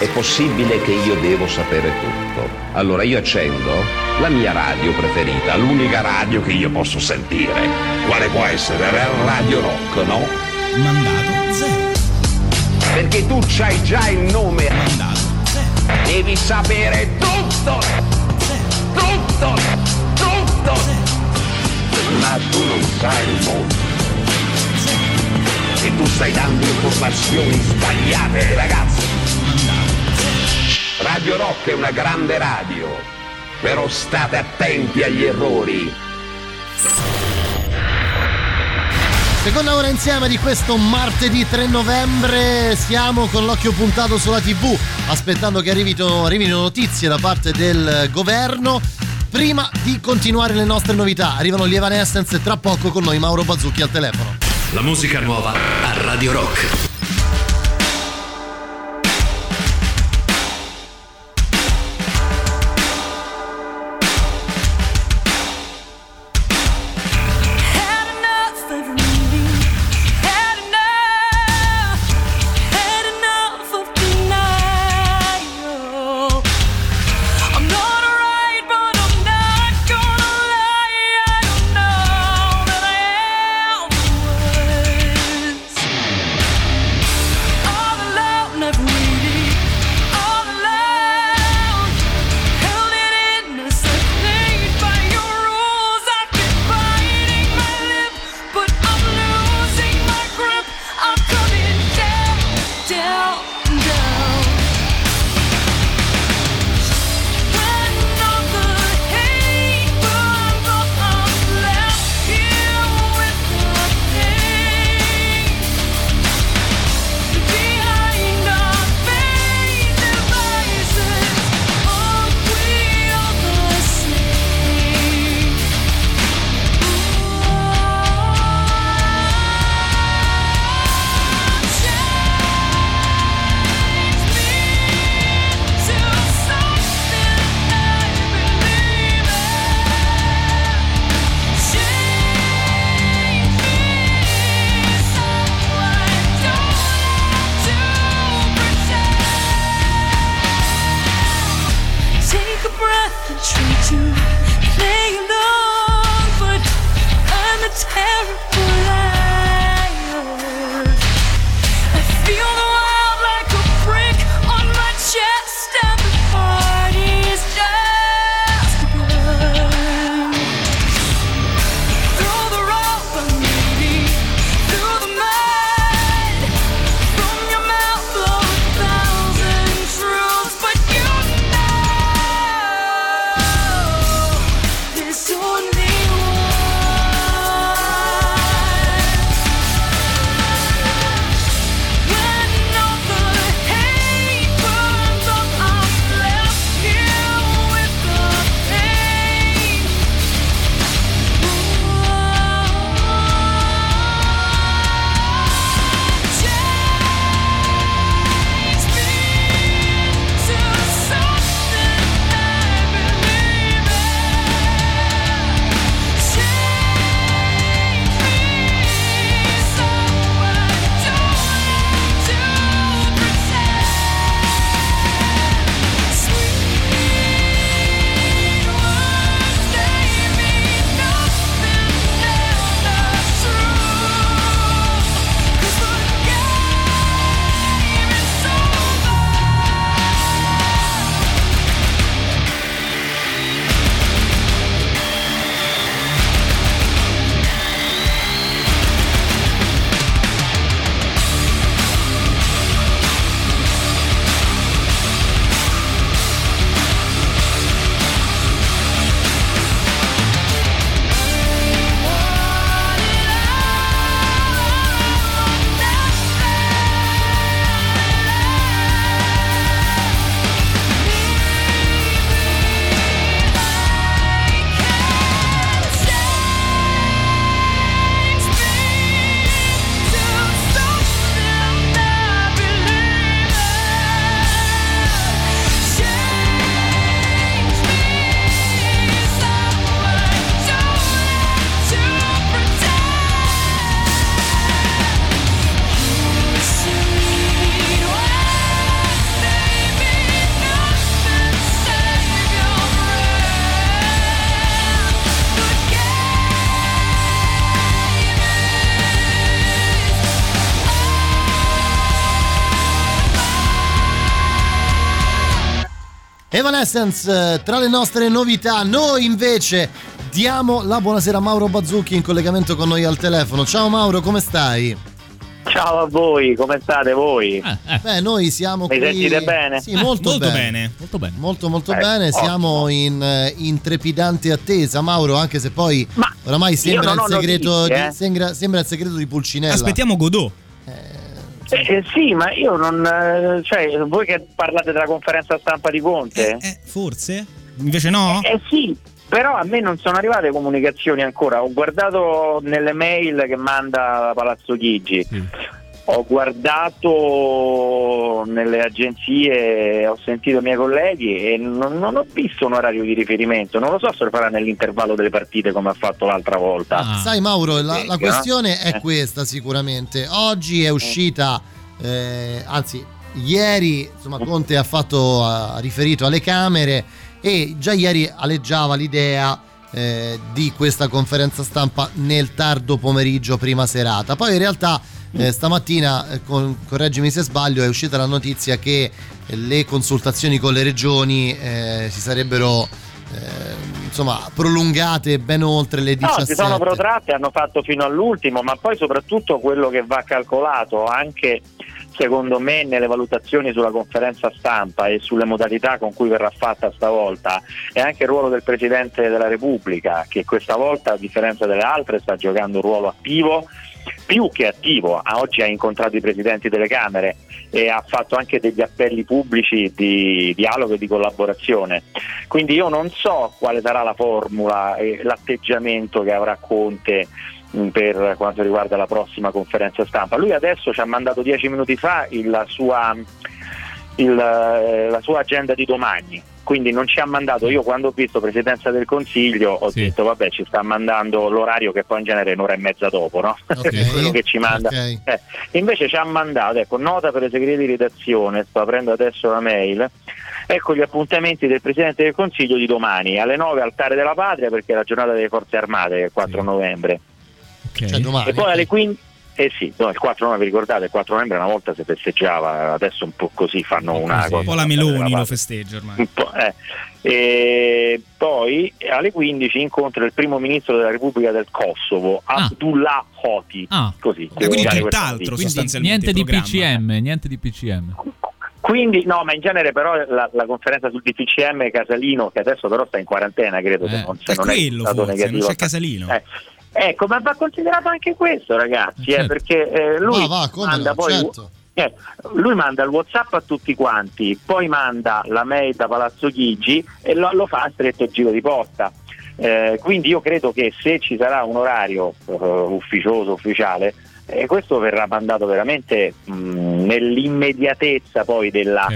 È possibile che io devo sapere tutto. Allora io accendo la mia radio preferita, l'unica radio che io posso sentire. Quale può essere? Radio Rock, no? Mandato zero. Perché tu c'hai già il nome. Mandato Devi sapere tutto! Tutto! Tutto! Ma tu non sai il mondo. E tu stai dando informazioni sbagliate ragazzi. Radio Rock è una grande radio, però state attenti agli errori. Seconda ora insieme di questo martedì 3 novembre siamo con l'occhio puntato sulla tv aspettando che arrivino, arrivino notizie da parte del governo prima di continuare le nostre novità arrivano gli Evanescence e tra poco con noi Mauro Bazzucchi al telefono La musica nuova a Radio Rock. Evanescence, eh, tra le nostre novità, noi invece diamo la buonasera a Mauro Bazzucchi in collegamento con noi al telefono. Ciao Mauro, come stai? Ciao a voi, come state voi? Beh, noi siamo Mi qui. sentite bene? Sì, molto, Molto bene. bene. Molto bene. Molto molto Eh, bene, siamo in, eh, in trepidante attesa, Mauro, anche se poi oramai sembra il, segreto notizie, di, eh. sembra, sembra il segreto di Pulcinella. Aspettiamo Godot. Eh, eh, sì, ma io non. eh, cioè, voi che parlate della conferenza stampa di Conte? Forse? Invece no? Eh sì, però a me non sono arrivate comunicazioni ancora. Ho guardato nelle mail che manda Palazzo Chigi. Ho guardato nelle agenzie, ho sentito i miei colleghi e non, non ho visto un orario di riferimento. Non lo so se lo farà nell'intervallo delle partite come ha fatto l'altra volta. Sai Mauro, la, la no? questione è Eh. questa sicuramente. Oggi è uscita, eh, anzi ieri insomma, Conte ha, fatto, ha riferito alle Camere e già ieri aleggiava l'idea eh, di questa conferenza stampa nel tardo pomeriggio, prima serata. Poi in realtà eh, stamattina, eh, con- correggimi se sbaglio, è uscita la notizia che le consultazioni con le regioni eh, si sarebbero eh, insomma prolungate ben oltre le No, 17. si sono protratte, hanno fatto fino all'ultimo, ma poi soprattutto quello che va calcolato anche secondo me nelle valutazioni sulla conferenza stampa e sulle modalità con cui verrà fatta stavolta è anche il ruolo del Presidente della Repubblica che questa volta a differenza delle altre sta giocando un ruolo attivo più che attivo, oggi ha incontrato i presidenti delle Camere e ha fatto anche degli appelli pubblici di dialogo e di collaborazione. Quindi io non so quale sarà la formula e l'atteggiamento che avrà Conte mh, per quanto riguarda la prossima conferenza stampa. Lui adesso ci ha mandato dieci minuti fa il- la sua, il, eh, la sua agenda di domani. Quindi non ci ha mandato, io quando ho visto Presidenza del Consiglio ho detto vabbè ci sta mandando l'orario che poi in genere è un'ora e mezza dopo, no? quello che ci manda. ok. Eh, invece ci ha mandato, ecco, nota per le segreterie di redazione, sto aprendo adesso la mail, ecco gli appuntamenti del Presidente del Consiglio di domani, alle 9 altare della patria perché è la giornata delle forze armate, che è il 4 novembre. Cioè, domani. E poi alle 15... Eh sì, no, il 4 novembre, vi ricordate, il 4 novembre una volta si festeggiava, adesso un po' così fanno una Un cosa. po' la Meloni lo festeggia ormai. Un po', eh. E poi alle 15 incontra il primo ministro della Repubblica del Kosovo, Abdullah Hoti. Ah. Così, quindi devo dare questa tutt'altro. Quindi sostanzialmente niente di. PCM, niente di PCM. Quindi, no, ma in genere però la, la conferenza sul DPCM Casalino, che adesso però sta in quarantena, credo, se non, se È non quello stato forse, negativo. non c'è Casalino. Eh, Ecco, ma va considerato anche questo, ragazzi, eh, Certo. perché eh, lui Va, va, manda poi certo. eh, lui manda il WhatsApp a tutti quanti, poi manda la mail da Palazzo Chigi e lo, lo fa a stretto giro di posta. Eh, quindi io credo che se ci sarà un orario eh, ufficioso, ufficiale, eh, questo verrà mandato veramente mh, nell'immediatezza poi della,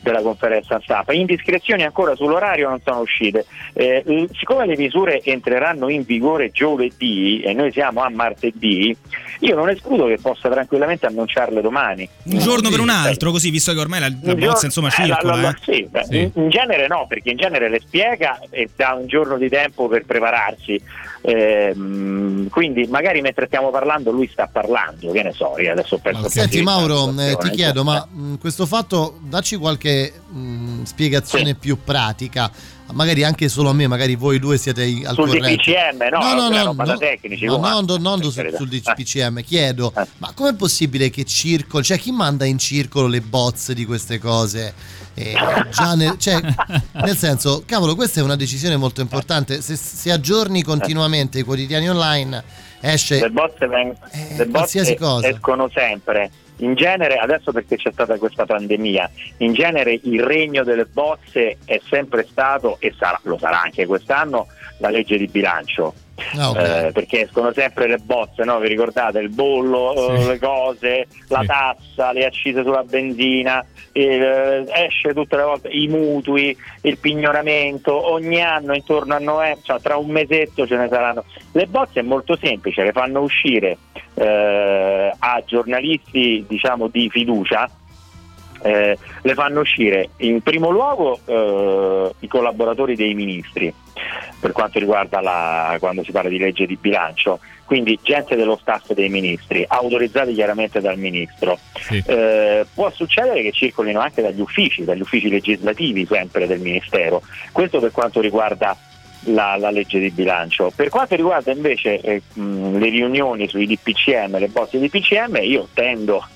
della conferenza stampa. Indiscrezioni ancora sull'orario non sono uscite. Eh, siccome le misure entreranno in vigore giovedì e noi siamo a martedì, io non escludo che possa tranquillamente annunciarle domani. Un giorno per un altro, così, visto che ormai la, la bozza insomma eh, la- circola. la- la- eh. sì, beh, In, in genere no, perché in genere le spiega e dà un giorno di tempo per prepararsi. Ehm, quindi magari mentre stiamo parlando lui sta parlando, che ne so, io adesso ho perso Senti Mauro, eh, ti chiedo, ma mh, questo fatto, dacci qualche mh, spiegazione più pratica, magari anche solo a me, magari voi due siete al Sul corrente. DPCM, no, no, no, no, no, tecnici, no, no, no, non sul, sul DPCM, chiedo, ma com'è possibile che circolo, cioè chi manda in circolo le bozze di queste cose? Eh, già nel, cioè, nel senso, cavolo, questa è una decisione molto importante. Se, se aggiorni continuamente i quotidiani online, esce le bozze, veng- le Eh, qualsiasi bozze cosa. escono sempre. In genere, adesso perché c'è stata questa pandemia, in genere il regno delle bozze è sempre stato e sarà- lo sarà anche quest'anno la legge di bilancio. Ah, ok. Eh, perché escono sempre le bozze, no? vi ricordate il bollo, eh, le cose, la tassa, le accise sulla benzina, eh, esce tutte le volte i mutui, il pignoramento, ogni anno intorno a novembre, cioè tra un mesetto ce ne saranno. Le bozze è molto semplice, le fanno uscire eh, a giornalisti diciamo di fiducia eh, le fanno uscire in primo luogo eh, i collaboratori dei ministri per quanto riguarda la, quando si parla di legge di bilancio, quindi gente dello staff dei ministri, autorizzati chiaramente dal ministro. Eh, può succedere che circolino anche dagli uffici, dagli uffici legislativi sempre del ministero. Questo per quanto riguarda la, la legge di bilancio. Per quanto riguarda invece eh, mh, le riunioni sui DPCM, le bozze di DPCM, io tendo,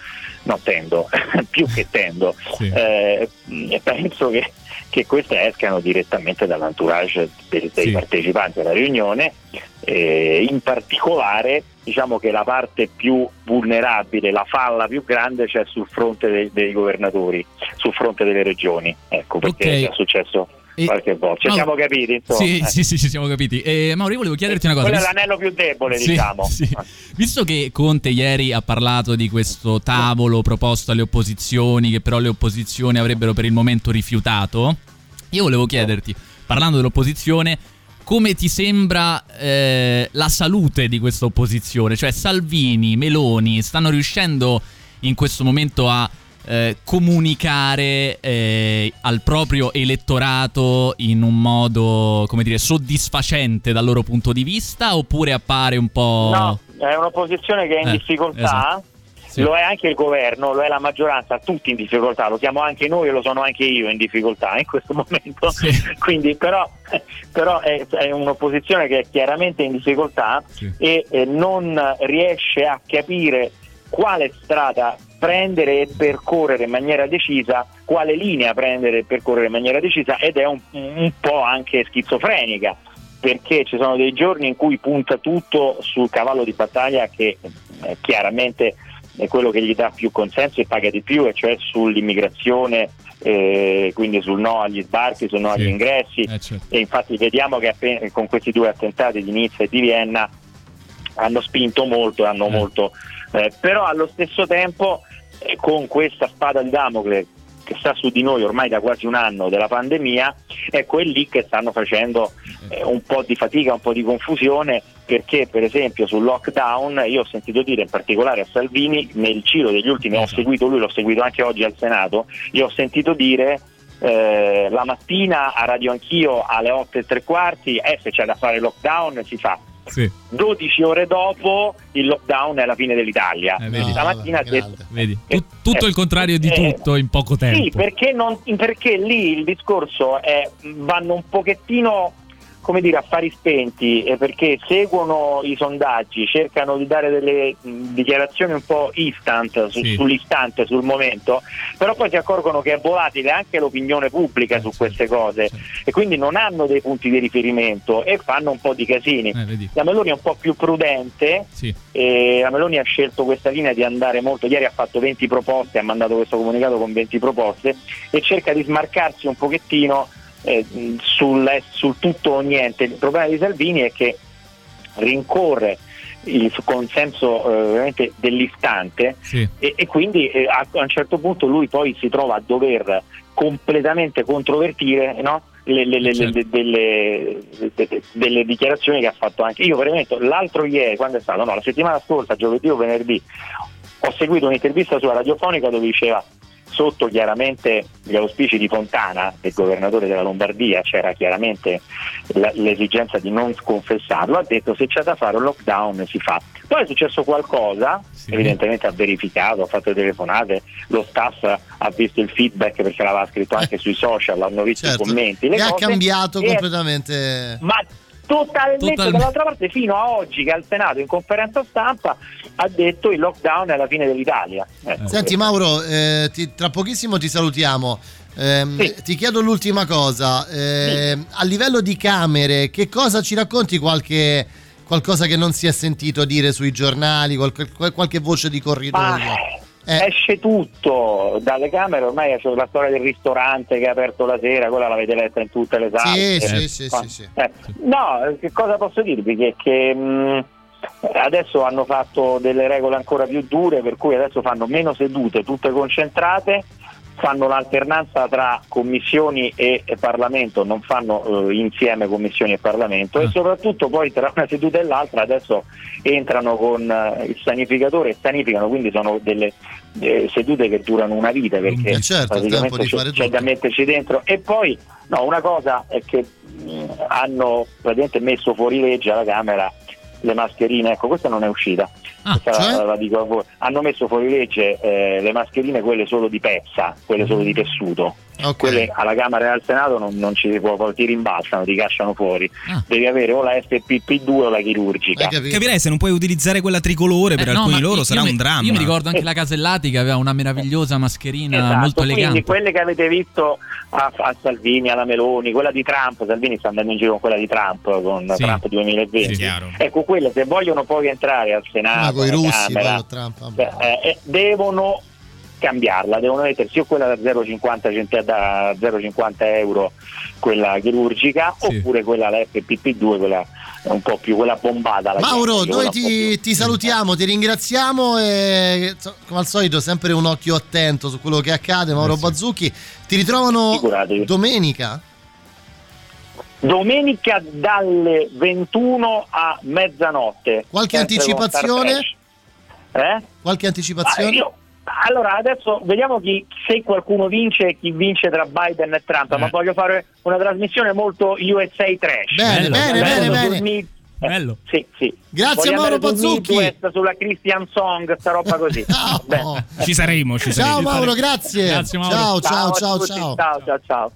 no tendo, più che tendo, eh, mh, penso che, che queste escano direttamente dall'entourage dei, dei partecipanti alla riunione, eh, in particolare diciamo che la parte più vulnerabile, la falla più grande c'è sul fronte dei, dei governatori, sul fronte delle regioni, ecco perché Ok. è successo qualche volta. Ci siamo capiti? Insomma, Sì, eh. sì, sì, ci siamo capiti. Eh, Mauro, io volevo chiederti una cosa. Quello è l'anello più debole, Sì, diciamo. sì. Visto che Conte ieri ha parlato di questo tavolo proposto alle opposizioni, che però le opposizioni avrebbero per il momento rifiutato, io volevo chiederti, parlando dell'opposizione, come ti sembra eh, la salute di questa opposizione? Cioè Salvini, Meloni stanno riuscendo in questo momento a eh, comunicare eh, al proprio elettorato in un modo, come dire, soddisfacente dal loro punto di vista oppure appare un po'... No, è un'opposizione che è in Eh, difficoltà. esatto. Sì. Lo è anche il governo, lo è la maggioranza, tutti in difficoltà, lo siamo anche noi e lo sono anche io in difficoltà in questo momento. Quindi, però, però è, è un'opposizione che è chiaramente in difficoltà e eh, non riesce a capire quale strada prendere e percorrere in maniera decisa, quale linea prendere e percorrere in maniera decisa ed è un, un po' anche schizofrenica perché ci sono dei giorni in cui punta tutto sul cavallo di battaglia che eh, chiaramente è quello che gli dà più consenso e paga di più, e cioè sull'immigrazione, eh, quindi sul no agli sbarchi, sul no agli ingressi. E infatti vediamo che appena- con questi due attentati di Nizza e di Vienna hanno spinto molto, hanno molto eh, però allo stesso tempo eh, con questa spada di Damocle che sta su di noi ormai da quasi un anno della pandemia, ecco è lì che stanno facendo eh, un po' di fatica, un po' di confusione perché per esempio sul lockdown io ho sentito dire in particolare a Salvini nel giro degli ultimi, ho seguito lui, l'ho seguito anche oggi al Senato, io ho sentito dire eh, la mattina a Radio Anch'io alle 8 e tre quarti, eh, se c'è da fare lockdown si fa. 12 ore dopo il lockdown è la fine dell'Italia. Eh, vedi. Stamattina ha detto Vedi, tu- tutto il contrario di eh, tutto in poco tempo. sì, perché, non- perché lì il discorso è vanno un pochettino come dire, affari spenti, eh, perché seguono i sondaggi, cercano di dare delle mh, dichiarazioni un po' instant, su- Sì. sull'istante, sul momento, però poi si accorgono che è volatile anche l'opinione pubblica su queste cose e quindi non hanno dei punti di riferimento e fanno un po' di casini. La Meloni è un po' più prudente, Sì. e la Meloni ha scelto questa linea di andare molto, ieri ha fatto 20 proposte, ha mandato questo comunicato con 20 proposte e cerca di smarcarsi un pochettino eh, sul, sul tutto o niente. Il problema di Salvini è che rincorre il consenso eh, dell'istante e, e quindi eh, a, a un certo punto lui poi si trova a dover completamente controvertire no? le, le- le- le- delle, de- delle dichiarazioni che ha fatto anche io veramente l'altro ieri quando è stato no la settimana scorsa giovedì o venerdì ho seguito un'intervista sulla radiofonica dove diceva sotto chiaramente gli auspici di Fontana, del governatore della Lombardia, c'era chiaramente l'esigenza di non sconfessarlo, ha detto se c'è da fare un lockdown si fa. Poi è successo qualcosa, evidentemente ha verificato, ha fatto telefonate, lo staff ha visto il feedback perché l'aveva scritto anche sui social, hanno visto Certo. i commenti, le e ha cose, cambiato e- completamente. ma totalmente Totalmente. dall'altra parte fino a oggi che al Senato in conferenza stampa ha detto il lockdown è la fine dell'Italia. Ecco. Senti Mauro, eh, ti- tra pochissimo ti salutiamo. Ehm, Ti chiedo l'ultima cosa. Ehm, A livello di camere, che cosa ci racconti? Qualche, qualcosa che non si è sentito dire sui giornali, qualche, qualche voce di corridoio? Ma esce tutto dalle camere, ormai c'è la storia del ristorante che è aperto la sera, quella l'avete letta in tutte le sale. sì, Eh, sì, sì, sì. eh, No, che cosa posso dirvi? Che, che, mh, adesso hanno fatto delle regole ancora più dure, per cui adesso fanno meno sedute, tutte concentrate fanno l'alternanza tra commissioni e, e Parlamento, non fanno eh, insieme commissioni e Parlamento e soprattutto poi tra una seduta e l'altra adesso entrano con eh, il sanificatore e sanificano, quindi sono delle eh, sedute che durano una vita perché Eh certo, praticamente c'è, c'è da metterci dentro. E poi no, una cosa è che mh, hanno praticamente messo fuori legge alla Camera le mascherine, ecco questa non è uscita, Questa cioè? la- la dico a voi. hanno messo fuori legge eh, le mascherine quelle solo di pezza, quelle solo di tessuto. Quelle alla Camera e al Senato non, non ci si può, ti rimbalzano, ti cacciano fuori. Devi avere o la FPP2 o la chirurgica. Capirei se non puoi utilizzare quella tricolore per Eh, no, alcuni loro io- sarà io un dramma. Io mi ricordo anche la Casellati che aveva una meravigliosa mascherina Esatto, molto quindi elegante. quelle che avete visto a, a Salvini, alla Meloni, quella di Trump, Salvini sta andando in giro con quella di Trump, con Sì. Trump 2020. Sì, chiaro. ecco, quelle se vogliono poi entrare al Ah, Senato, con i alla russi, Camera, poi con Trump. eh, eh, devono cambiarla, devono mettersi o quella da 0,50 cent- da 0,50 euro, quella chirurgica, oppure quella la FPP2, quella un po' più quella bombata. Mauro, io, noi ti, ti salutiamo, ti ringraziamo e come al solito sempre un occhio attento su quello che accade. Mauro Bazzucchi, ti ritrovano domenica? Domenica dalle 21 a mezzanotte. Qualche anticipazione? Eh? Qualche anticipazione? Ah, io- allora, adesso vediamo chi, se qualcuno vince e chi vince tra Biden e Trump, ma voglio fare una trasmissione molto USA trash. Bene, bene, bene, bene. Mid- eh, Bello. Sì, sì. Grazie, Voglio Mauro. Midwest, sulla Christian Song, sta roba così. Beh. Ci saremo, ci saremo. Ciao Mauro, grazie. Grazie, Mauro. Ciao, ciao, ciao, tutti, ciao. ciao, ciao, ciao.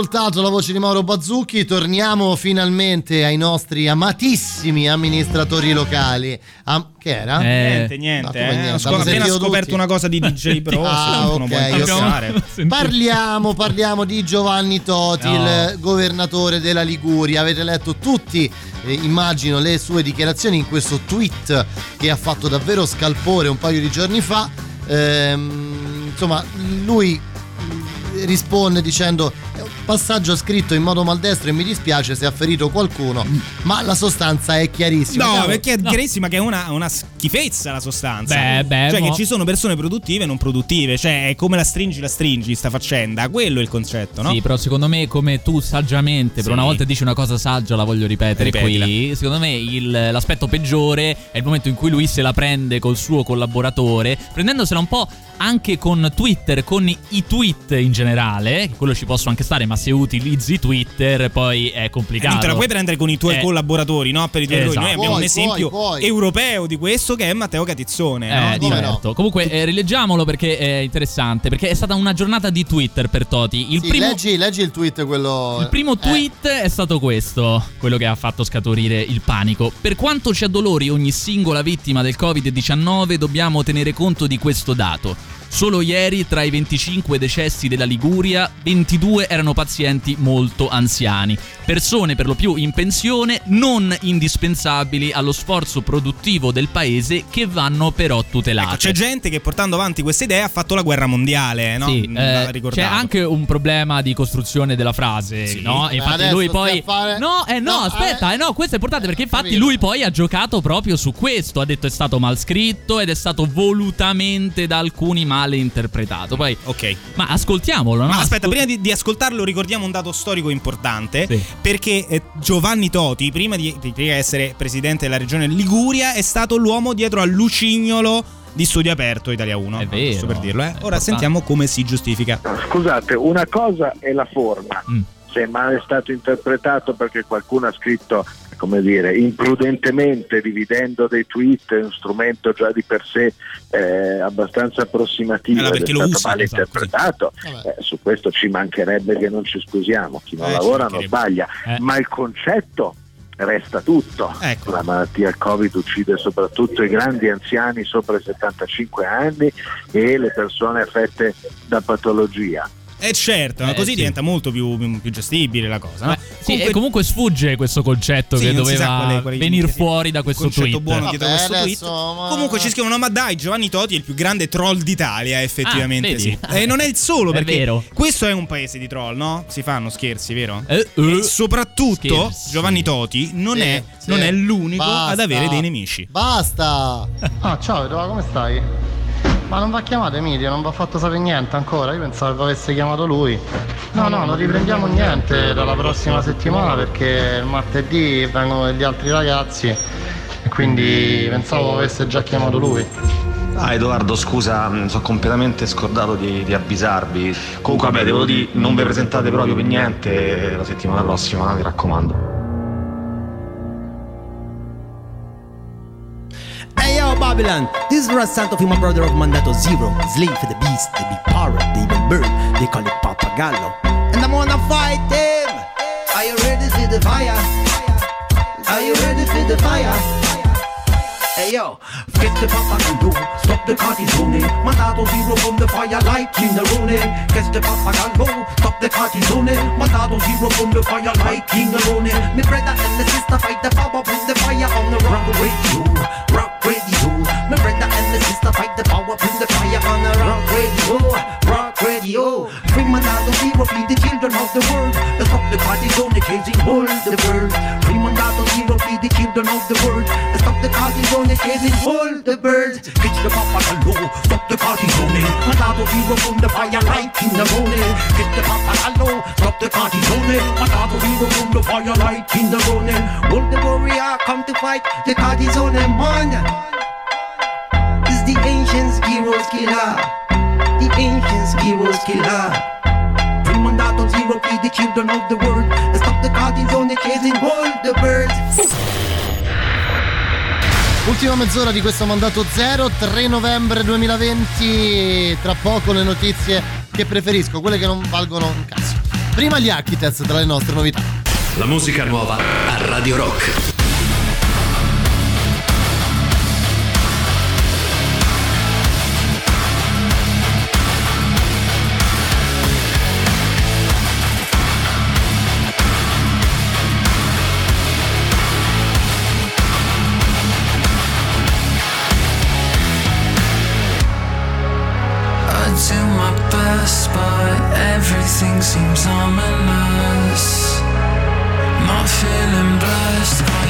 Ascoltato la voce di Mauro Bazzucchi, torniamo finalmente ai nostri amatissimi amministratori locali. Am- che era? Niente, niente. No, come eh. niente, appena scoperto tutti. una cosa di DJ Pro. Ah, se non può ok, interessare. ok. Parliamo, parliamo di Giovanni Toti, No. il governatore della Liguria. Avete letto tutti, eh, immagino, le sue dichiarazioni in questo tweet che ha fatto davvero scalpore un paio di giorni fa. Ehm, insomma, lui mm, risponde dicendo "È un passaggio scritto in modo maldestro e mi dispiace se ha ferito qualcuno ma la sostanza è chiarissima No, Cavolo, perché è chiarissima che è una, una schifezza la sostanza. Beh, beh, cioè, mo- che ci sono persone produttive e non produttive. Cioè, è come la stringi, la stringi, sta faccenda. Quello è il concetto, no? Sì, però secondo me, come tu saggiamente, per Sì. una volta dici una cosa saggia, la voglio ripetere Ripetila. qui. Secondo me il- l'aspetto peggiore è il momento in cui lui se la prende col suo collaboratore, prendendosela un po' anche con Twitter, con i tweet in generale, che quello ci posso anche stare, ma se utilizzi Twitter poi è Eh, complicato. non te la puoi prendere con i tuoi Eh. collaboratori, no? Per i tuoi errori. Noi Esatto. abbiamo un Puoi, esempio puoi, puoi. europeo di questo che è Matteo Catizzone. Eh, no? certo. Comunque, eh, rileggiamolo perché è interessante. Perché è stata una giornata di Twitter per Toti. Il Sì, primo. leggi, leggi il tweet quello Il primo eh, tweet è stato questo, quello che ha fatto scaturire il panico. Per quanto ci addolori ogni singola vittima del Covid-19, dobbiamo tenere conto di questo dato. Solo ieri, tra i 25 decessi della Liguria, 22 erano pazienti molto anziani. Persone per lo più in pensione, non indispensabili allo sforzo produttivo del paese che vanno però tutelate. Ecco, c'è gente che portando avanti questa idea ha fatto la guerra mondiale, no? Sì, Mm, eh, c'è anche un problema di costruzione della frase, no? E infatti lui poi fare- No, eh no, No, aspetta, eh no, questo è importante perché infatti lui poi ha giocato proprio su questo, ha detto è stato mal scritto ed è stato volutamente da alcuni male interpretato. Poi Ok. Ma ascoltiamolo, no? Ma aspetta, Ascol- prima di, di ascoltarlo ricordiamo un dato storico importante, Sì. perché eh, Giovanni Toti, prima di, di essere presidente della regione Liguria, è stato l'uomo dietro al lucignolo di Studio Aperto Italia 1. È vero. Giusto per dirlo, eh. Ora importante. sentiamo come si giustifica. Scusate, una cosa è la forma. Mm. Se male è stato interpretato perché qualcuno ha scritto, come dire, imprudentemente dividendo dei tweet, è un strumento già di per sé eh, abbastanza approssimativo Allora, ed è stato male interpretato, eh, su questo ci mancherebbe che non ci scusiamo, chi non Eh, lavora non sbaglia, Eh. ma il concetto resta tutto. Ecco. La malattia Covid uccide soprattutto i grandi anziani sopra i 75 anni e le persone affette da patologia. Eh certo, Eh, così sì. diventa molto più, più gestibile la cosa. no? Sì, e comunque sfugge questo concetto Sì, che doveva è- è venire fuori da questo concetto tweet. buono dietro Vabbè, questo tweet. ma- Comunque ci scrivono: Ma dai, Giovanni Toti è il più grande troll d'Italia, effettivamente Ah, sì. E non è il solo, È perché vero. questo è un paese di troll, no? Si fanno scherzi, vero? Eh, E eh, soprattutto scherzi. Giovanni Toti non, Sì, è, sì. non è l'unico Basta. ad avere dei nemici. Basta! Ah, ciao come stai? Ma non va chiamato Emilio, non va fatto sapere niente ancora. Io pensavo avesse chiamato lui. No, no, non riprendiamo niente dalla prossima settimana perché il martedì vengono degli altri ragazzi e quindi pensavo avesse già chiamato lui. Ah Edoardo scusa, mi sono completamente scordato di, di avvisarvi. Comunque vabbè, devo dire, non vi presentate proprio per niente la settimana prossima, mi raccomando. Hey yo, Babylon, this is Russ Santo, my brother of Mandato Zero. Slave for the beast, the big parrot, the evil bird, they call it Papagallo. And I'm gonna fight him! Are you ready for the fire? Are you ready for the fire? Hey yo, get the papa do Stop the cartizone Mandato zero from the fire like rune Get the papa go. Stop the cartizone Mandato zero from the fire like in the rune Me brother and the sister fight the power Bring the fire on the rock. Radio Rock Me and the fight the power Bring the fire on the rock radio Rock radio. Free Mandato zero Feed the children of the world. The cartizone Chasing all the world. Free Mandato zero Feed the children of the world. Stop the cartizone Chasing all the birds Get the papa low Stop the cartizone Mandato zero from the fire Light in the morning. Get the papa low Stop the cartizone Mandato zero from the fire Light in the morning. All the warrior come to fight The cartizone man. Is the ancients heroes killer The ancients heroes killer Free Mandato zero Feed the children of the world Stop the cartizone Chasing all the birds Ultima mezz'ora di questo mandato zero, 3 novembre 2020. Tra poco le notizie che preferisco, quelle che non valgono un cazzo. Prima gli Architects tra le nostre novità. La musica nuova a Radio Rock. Everything seems ominous. Not feeling blessed,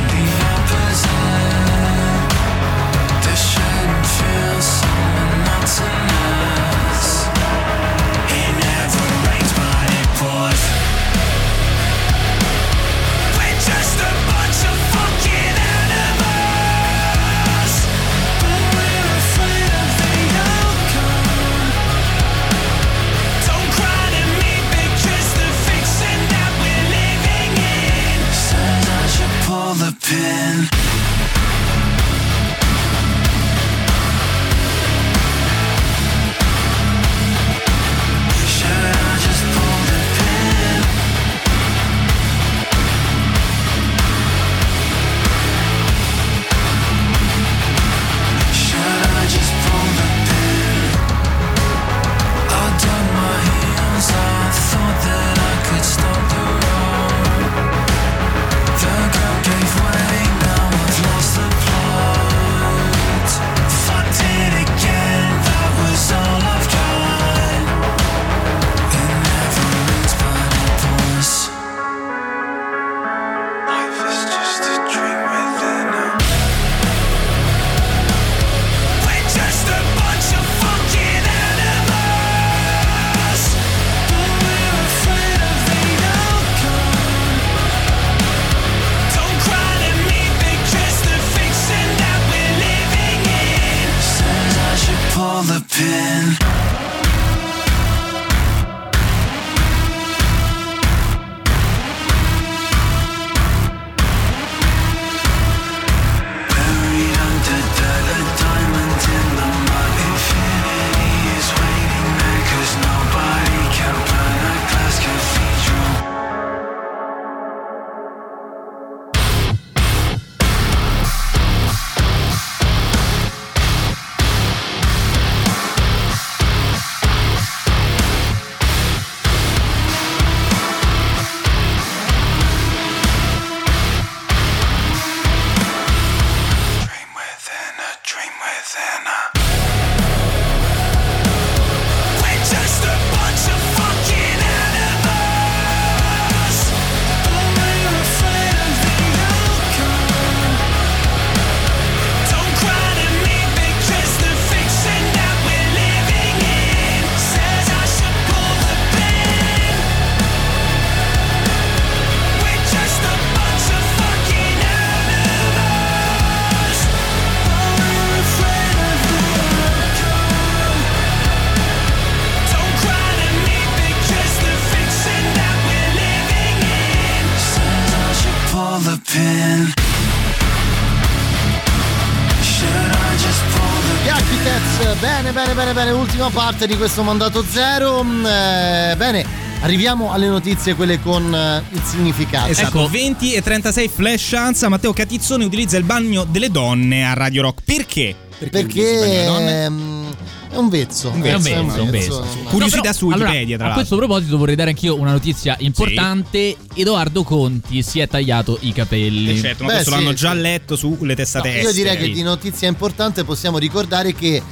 parte di questo mandato zero. Mm, eh, bene, arriviamo alle notizie, quelle con eh, il significato. Esatto, 20 e 36 flash chance. Matteo Catizzone utilizza il bagno delle donne a Radio Rock. Perché? donne? Perché mm, è un vezzo. Un vezzo, un vezzo. Curiosità No, su Wikipedia, tra allora, A questo proposito vorrei dare anch'io una notizia importante. Edoardo Conti si è tagliato i capelli. Eh, certo, ma Beh, questo sì, l'hanno sì. già letto sulle testate Io estere. direi che di notizia importante possiamo ricordare che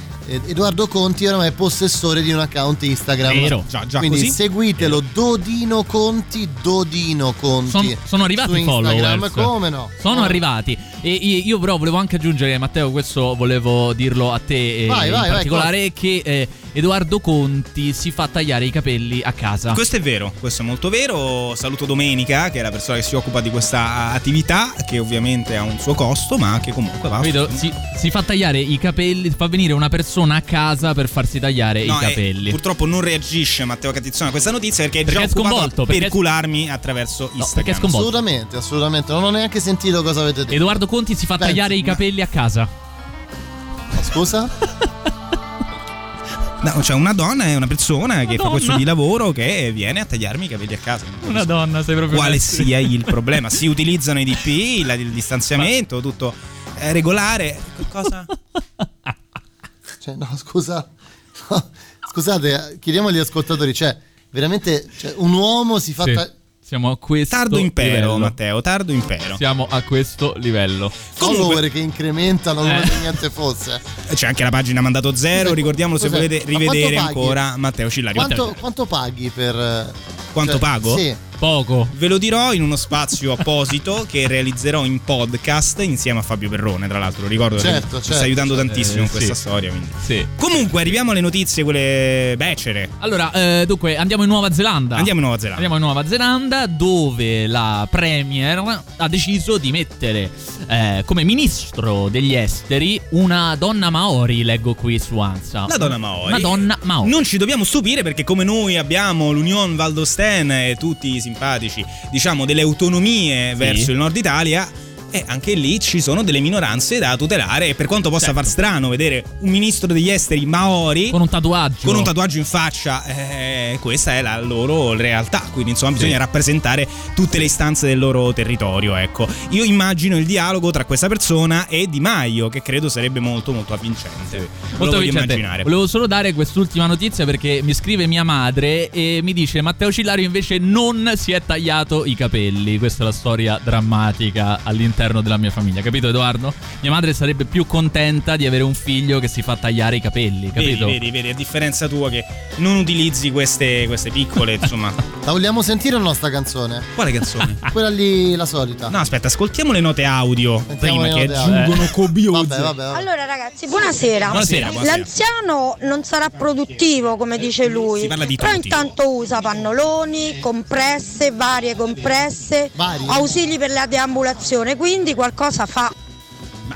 Edoardo Conti oramai è possessore di un account Instagram. Vero. Già- già Quindi così? seguitelo, Dodino Conti, Dodino Conti. Son- sono arrivati i Instagram, followers. come no? Sono no? arrivati. E io però volevo anche aggiungere, Matteo, questo volevo dirlo a te eh, Vai, in vai, vai, particolare, che eh, Edoardo Conti si fa tagliare i capelli a casa. Questo è vero, questo è molto vero. Saluto Domenica, che è la persona che si occupa di questa attività, che ovviamente ha un suo costo, ma che comunque va. Capito? Si, si fa tagliare i capelli, fa venire una persona a casa per farsi tagliare No, i e capelli. purtroppo non reagisce Matteo Catizzone a questa notizia perché è Perché già è occupato sconvolto, a perché- percularmi attraverso Instagram. Assolutamente, assolutamente. Non ho neanche sentito cosa avete detto. Edoardo Conti si fa Penso, tagliare i ma- capelli a casa. Scusa? No, c'è una donna e una persona che fa donna? questo di lavoro che viene a tagliarmi i capelli a casa. Una donna, sei proprio Quale messi. sia il problema? Si utilizzano i DP, la- il distanziamento, tutto eh, regolare. Cosa? Cioè, no, scusa. no, scusate, eh, chiediamo agli ascoltatori, cioè, veramente cioè, un uomo si fa Sì. ta- Siamo a questo Tardo impero, livello. Matteo, tardo impero. Siamo a questo livello. follower che incrementano come Eh. se niente fosse. C'è anche la pagina mandato zero, ricordiamolo se cos'è? volete rivedere ancora Matteo Cillari. Quanto, quanto paghi per... eh, Quanto cioè, pago? Sì. Poco. Ve lo dirò in uno spazio apposito che realizzerò in podcast insieme a Fabio Perrone, tra l'altro. Lo ricordo Certo, che mi certo, sta aiutando certo. tantissimo Eh, in questa sì. storia. quindi. Sì. Comunque, arriviamo alle notizie, quelle becere. Allora, eh, dunque, andiamo in Nuova Zelanda. Andiamo in Nuova Zelanda. Andiamo in Nuova Zelanda dove la Premier ha deciso di mettere eh, come ministro degli esteri una donna Maori, leggo qui su Ansa. La donna Maori. Una donna Maori. Non ci dobbiamo stupire perché come noi abbiamo l'Union Valdosten e tutti i simpatici, diciamo, delle autonomie verso il nord Italia, e anche lì ci sono delle minoranze da tutelare e per quanto possa Certo. far strano vedere un ministro degli esteri maori Con un tatuaggio. con un tatuaggio in faccia, eh, questa è la loro realtà, quindi insomma bisogna Sì. rappresentare tutte le istanze del loro territorio, ecco. Io immagino il dialogo tra questa persona e Di Maio, che credo sarebbe molto molto avvincente. Lo Molto voglio vincente. immaginare. Volevo solo dare quest'ultima notizia perché mi scrive mia madre e mi dice Matteo Cillario invece non si è tagliato i capelli. Questa è la storia drammatica all'interno della mia famiglia, capito Edoardo? Mia madre sarebbe più contenta di avere un figlio che si fa tagliare i capelli, Vedi, capito? vedi, vedi, a differenza tua che non utilizzi queste, queste piccole, insomma. La vogliamo sentire la nostra canzone? Quale canzone? Quella lì, la solita. No, aspetta, ascoltiamo le note audio Sentiamo prima che aggiungono Eh. cobiose. Vabbè, vabbè, vabbè. Allora ragazzi, buonasera. Buonasera, buonasera. L'anziano non sarà produttivo come dice lui, Si parla di però intanto usa pannoloni, compresse, varie compresse, ausili per la deambulazione, quindi qualcosa fa. Ma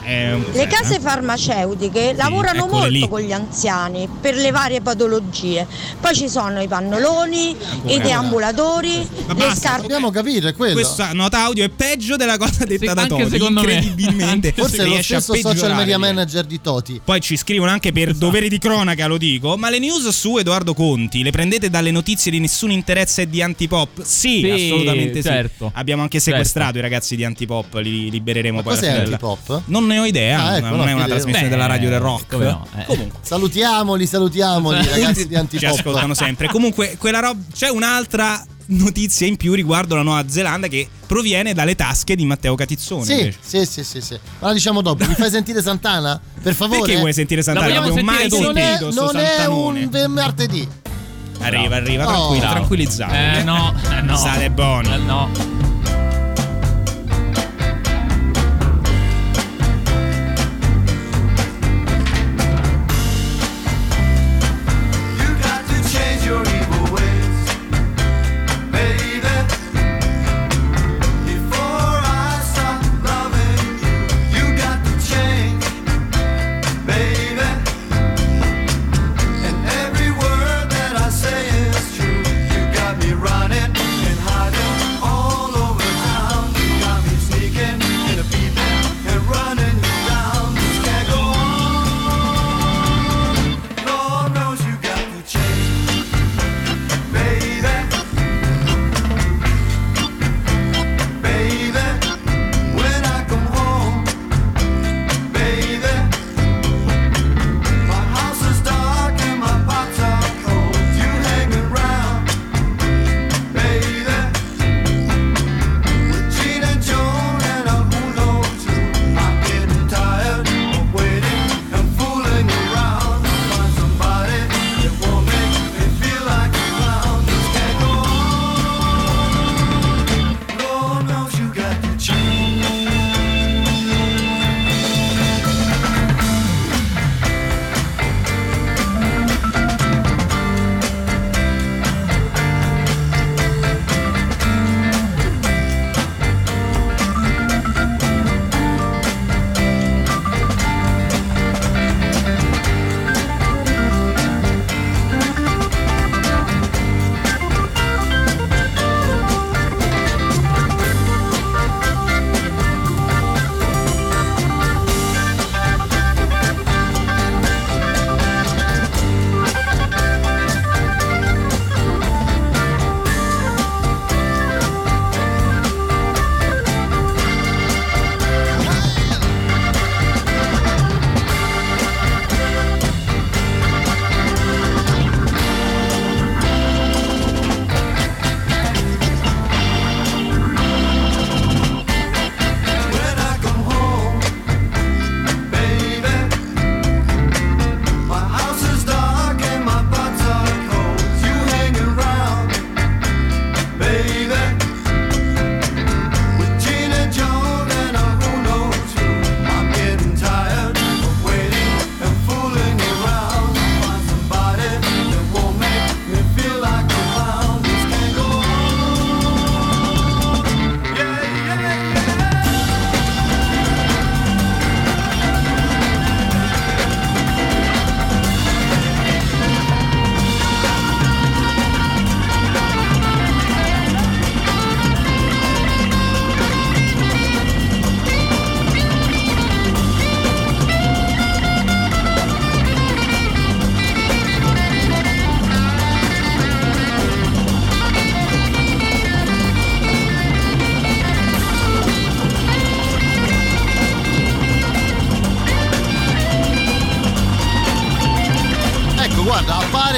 Le case farmaceutiche lavorano eccole molto lì. con gli anziani per le varie patologie. Poi ci sono i pannoloni, i Ancora. deambulatori, Ma le basta. scarpe. Abbiamo capito, è quello. Questa nota audio è peggio della cosa detta Sì, da Toti. secondo me. Incredibilmente. Forse è lo riesce a stesso social media manager di Toti. Poi ci scrivono anche per doveri di cronaca, lo dico. Ma le news su Edoardo Conti le prendete dalle notizie di nessun interesse e di antipop? Sì, Sì, assolutamente certo. sì. Abbiamo anche sequestrato i ragazzi di antipop, li libereremo poi Cos'è antipop? Non ne ho idea, Ah, ecco, non no, è una trasmissione della radio del rock. no, eh. Comunque. Salutiamoli, salutiamoli, ragazzi di Ci Antipop. ascoltano sempre. Comunque, quella roba. C'è un'altra notizia in più riguardo la Nuova Zelanda che proviene dalle tasche di Matteo Catizzone. Sì, sì, sì, sì, sì. Ma la diciamo dopo. Mi fai sentire Santana? Per favore. Perché vuoi sentire Santana? Non mai sentire non è, sentito non è un martedì. Arriva, arriva, No. tranquillo, tranquillizzato. Eh no, eh no. State buoni. Eh, no.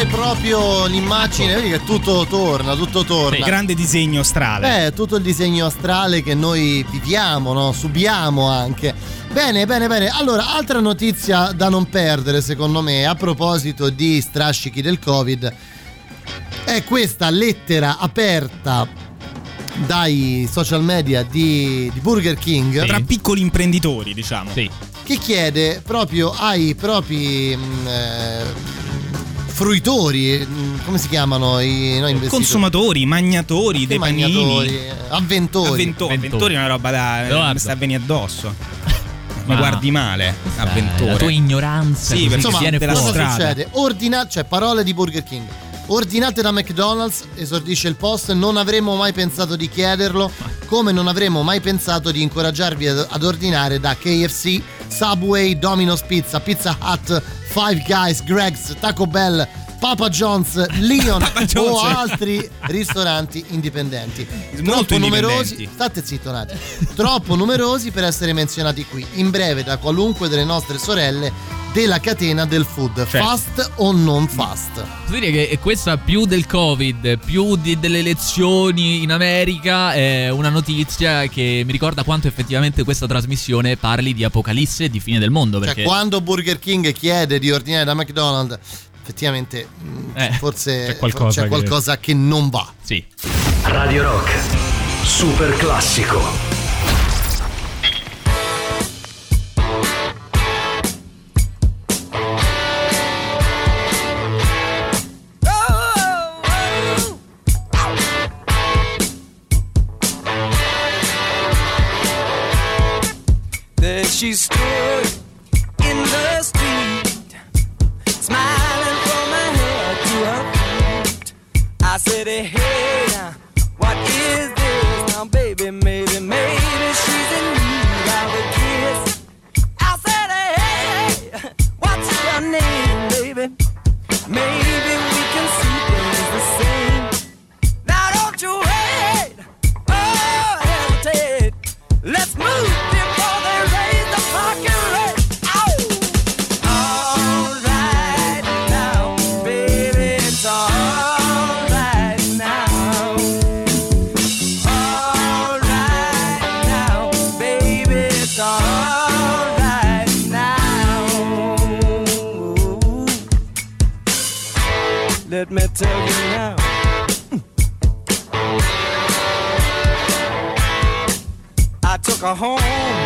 C'è proprio l'immagine, vedi che tutto torna, tutto torna. Il grande disegno astrale. Eh, tutto il disegno astrale che noi viviamo, no? subiamo anche. Bene, bene, bene. Allora, altra notizia da non perdere, secondo me, a proposito di strascichi del Covid, è questa lettera aperta dai social media di, di Burger King. Tra piccoli imprenditori, diciamo. Sì. Che chiede proprio ai propri mh, eh, fruitori, come si chiamano i no, investitori? Consumatori, magnatori, Che dei panini. magnatori? Avventori. Avvento- avventori è una roba da. Edoardo. mi sta venire addosso. Mi Ma- guardi male, avventore. La tua ignoranza Sì, Insomma, viene cosa strada. succede? Ordina, cioè parole di Burger King. Ordinate da McDonald's, esordisce il post, non avremmo mai pensato di chiederlo, come non avremmo mai pensato di incoraggiarvi ad, ad ordinare da KFC, Subway, Domino's Pizza, Pizza Hut, Five Guys, Greg's, Taco Bell, Papa John's, Leon Papa John's. o altri ristoranti indipendenti. Molto Troppo numerosi, state zitto un attimo. Troppo numerosi per essere menzionati qui. In breve da qualunque delle nostre sorelle della catena del food, Cioè- fast o non fast. Posso dire che questa più del Covid, più di- delle elezioni in America, è una notizia che mi ricorda quanto effettivamente questa trasmissione parli di apocalisse e di fine del mondo. Perché Cioè, quando Burger King chiede di ordinare da McDonald's, effettivamente mh, Eh, forse c'è qualcosa c'è che- qualcosa che non va. Sì. Radio Rock, super classico. There Said, hey, now, what is this? Now, baby, maybe, maybe she's in need of a kiss. I said, hey, what's your name, baby? Maybe me tell you now. I took her home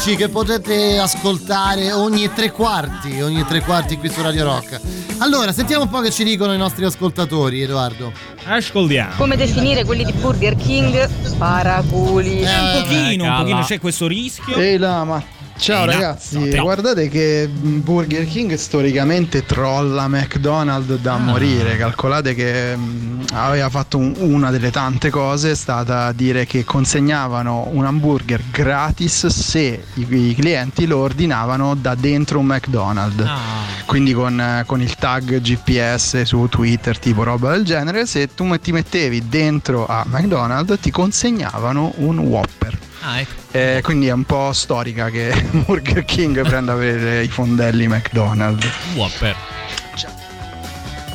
classici che potete ascoltare ogni tre quarti, ogni tre quarti qui su Radio Rock. Allora, sentiamo un po' che ci dicono i nostri ascoltatori, Edoardo. Ascoltiamo. Come definire quelli di Burger King? Paraculi. un pochino, un pochino c'è questo rischio. Ehi Lama, ciao ragazzi, No, guardate che Burger King storicamente trolla McDonald's da morire, calcolate che mm, aveva fatto un- una delle tante cose, è stata dire che consegnavano un hamburger gratis se i, i clienti lo ordinavano da dentro un McDonald's, quindi con, con il tag GPS su Twitter tipo roba del genere, se tu ti mettevi dentro a McDonald's ti consegnavano un Whopper. Ah, ecco. Eh, quindi è un po' storica che Burger King prenda per i fondelli McDonald's. Whopper.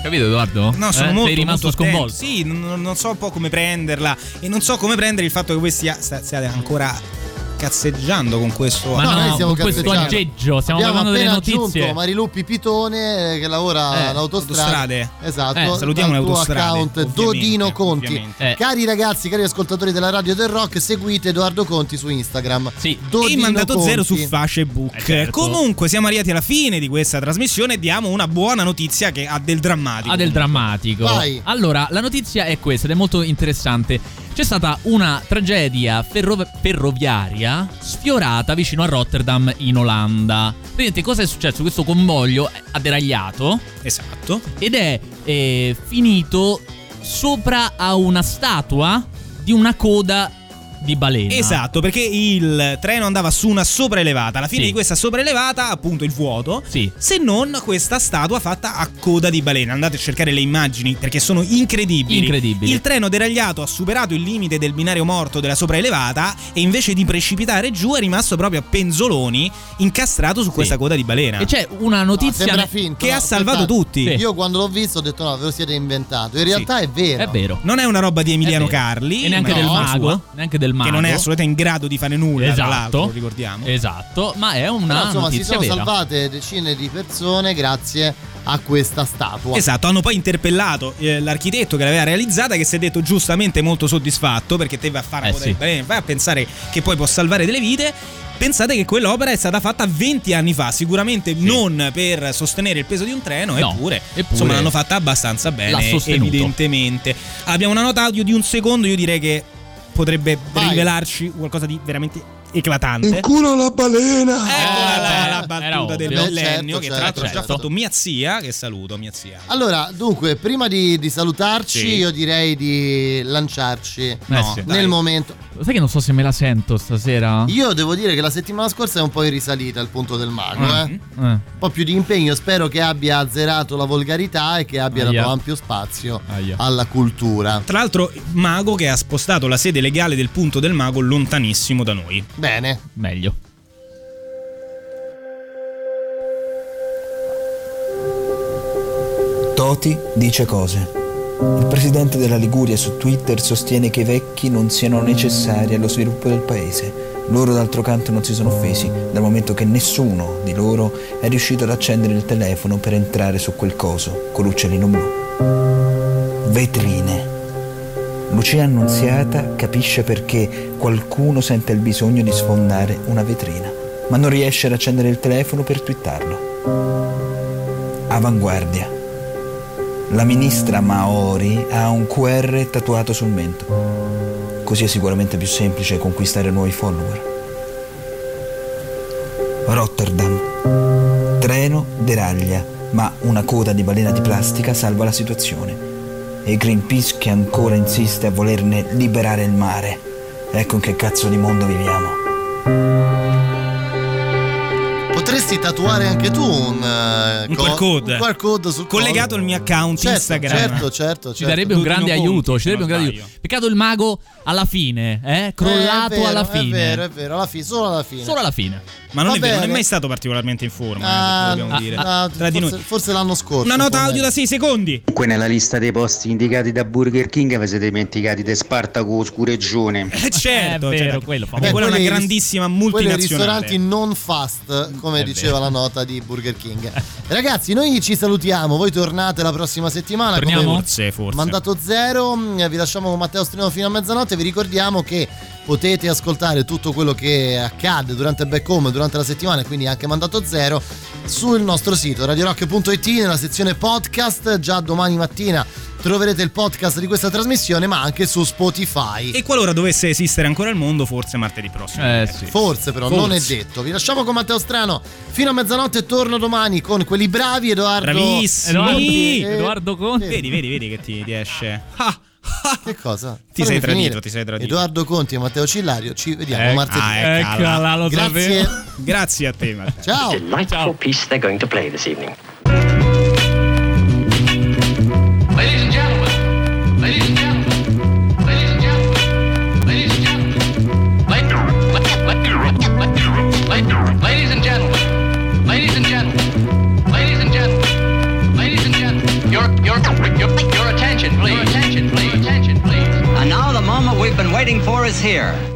Capito Edoardo? No, sono Eh, molto Sei rimasto molto attento. sconvolto. Sì, non, non so un po' come prenderla e non so come prendere il fatto che voi stia- stiate ancora cazzeggiando con questo Ma no, noi stiamo con questo aggeggio, stiamo Abbiamo parlando delle appena notizie. aggiunto Marilupi Pitone eh, che lavora Eh, all'autostrada. Esatto. Eh, salutiamo autostrade, account Dodino Conti. Eh. Cari ragazzi, cari ascoltatori della Radio del Rock, seguite Edoardo Conti su Instagram. Sì. Dodino e mandato Conti. zero su Facebook. Eh, certo. Comunque siamo arrivati alla fine di questa trasmissione e diamo una buona notizia che ha del drammatico. Ah, del drammatico. Vai. Allora, la notizia è questa ed è molto interessante. C'è stata una tragedia ferro- ferroviaria sfiorata vicino a Rotterdam in Olanda. Vedete cosa è successo? Questo convoglio ha deragliato Esatto. ed è eh, finito sopra a una statua di una coda di balena. Esatto, perché il treno andava su una sopraelevata. Alla fine Sì. di questa sopraelevata, appunto il vuoto, Sì. se non questa statua fatta a coda di balena. Andate a cercare le immagini perché sono incredibili. Incredibili. Il treno deragliato ha superato il limite del binario morto della sopraelevata e invece di precipitare giù è rimasto proprio a penzoloni incastrato su questa coda di balena. E c'è una notizia Sembra finto. che no, ha salvato aspettate. tutti. Io quando l'ho visto ho detto no, ve lo siete inventato. In realtà è vero. È vero. Non è una roba di Emiliano. Carli E neanche del mago. sua, Neanche del mago. Che non è assolutamente in grado di fare nulla, tra l'altro, Esatto. lo ricordiamo. Esatto, ma è una Però, insomma, si sono vera. salvate decine di persone grazie a questa statua. Esatto, hanno poi interpellato eh, l'architetto che l'aveva realizzata che si è detto giustamente molto soddisfatto perché te vai a fare Eh, una coda sì. di balena, vai a pensare che poi può salvare delle vite. Pensate che quell'opera è stata fatta 20 anni fa, sicuramente non per sostenere il peso di un treno, No, eppure, eppure insomma l'hanno fatta abbastanza bene, evidentemente. Abbiamo una nota audio di un secondo, io direi che potrebbe Vai. rivelarci qualcosa di veramente eclatante. In culo alla balena! Eccola là, la era battuta del ovvio. millennio Certo, che tra certo, l'altro ha già certo. fatto mia zia, che saluto, mia zia. Allora, dunque, prima di, di salutarci, Sì. io direi di lanciarci No, sì. nel dai. momento. Sai che non so se me la sento stasera? Io devo dire che la settimana scorsa è un po' in risalita il punto del mago, eh. Eh. Un po' più di impegno, spero che abbia azzerato la volgarità e che abbia Aia. dato ampio spazio Aia. alla cultura. Tra l'altro, Mago che ha spostato la sede legale del punto del mago lontanissimo da noi. Bene. Meglio. Toti dice cose. Il presidente della Liguria su Twitter sostiene che i vecchi non siano necessari allo sviluppo del paese. Loro d'altro canto non si sono offesi, dal momento che nessuno di loro è riuscito ad accendere il telefono per entrare su quel coso con l'uccellino blu. Vetrine. Lucia Annunziata capisce perché qualcuno sente il bisogno di sfondare una vetrina, ma non riesce ad accendere il telefono per twittarlo. Avanguardia. La ministra Maori ha un QR tatuato sul mento. Così è sicuramente più semplice conquistare nuovi follower. Rotterdam. Tre veleno deraglia, ma una coda di balena di plastica salva la situazione. E Greenpeace che ancora insiste a volerne liberare il mare. Ecco in che cazzo di mondo viviamo. Potresti tatuare anche tu un, eh, Un co- QR code. un QR code sul Collegato collo. al mio account Certo, Instagram. Certo, certo, Ci certo. darebbe un grande aiuto. conti, Ci darebbe un grande aiuto. Peccato il mago alla fine, eh? Crollato Eh, è vero, alla È fine. vero, è vero, alla fine, solo alla fine. Solo alla fine. Ma non Va è vero, non è mai stato particolarmente in forma. Ah, eh, dobbiamo dire. ah, Tra di forse, noi. forse l'anno scorso. Una un nota audio da 6 secondi. Comunque nella lista dei posti indicati da Burger King vi siete dimenticati di Spartaco Scureggione. Eh, certo, È vero, certo. quello Beh, quella è una grandissima Quelli multinazionale. ristoranti non fast, come È diceva vero. la nota di Burger King. Ragazzi, noi ci salutiamo. Voi tornate la prossima settimana. Torniamo? Come Forse, forse. Mandato zero. Vi lasciamo con Matteo Strino fino a mezzanotte. Vi ricordiamo che potete ascoltare tutto quello che accade durante il back home, durante la settimana, e quindi anche mandato zero, sul nostro sito radiorock.it nella sezione podcast. Già domani mattina troverete il podcast di questa trasmissione, ma anche su Spotify. E qualora dovesse esistere ancora il mondo, forse martedì prossimo. Eh sì. Forse però, Forse. non è detto. Vi lasciamo con Matteo Strano fino a mezzanotte. Torno domani con quelli bravi. Edoardo. Bravissimi. Edoardo, Eh, Edoardo Conti. Vedi, vedi, vedi che ti, ti esce. Ah, Che cosa? Ti Fammi sei tradito, finire. ti sei tradito. Edoardo Conti e Matteo Cillario. Ci vediamo Ec- martedì. ah, eccola. Eccola, lo Grazie. Grazie a te, Matteo. Ciao. Delightful waiting for is here.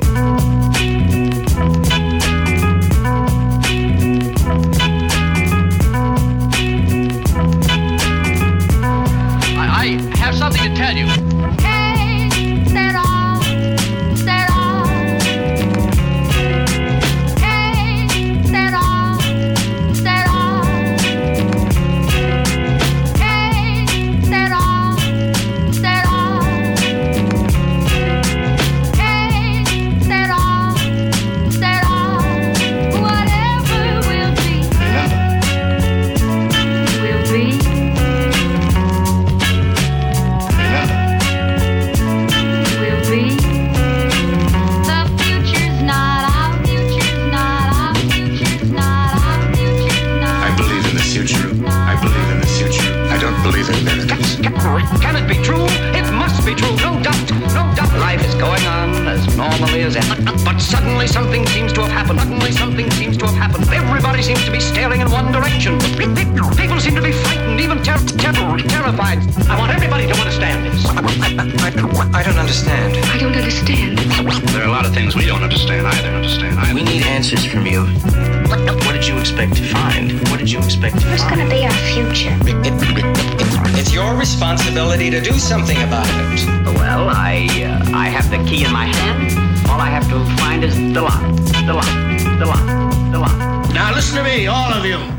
Normally as. But suddenly something seems to have happened. Suddenly something seems to have happened. Everybody seems to be staring in one direction. People seem to be frightened, even ter- ter- terrified. I want everybody to understand this. I don't understand. I don't understand. There are a lot of things we don't understand either. Understand either. We need answers from you. What did you expect to find? What did you expect to Who's find? gonna be our future? It's your responsibility to do something about it. Well, I uh, I have the key in my hand. All I have to find is the lock. The lock. The lock. The lock. Now listen to me, all of you.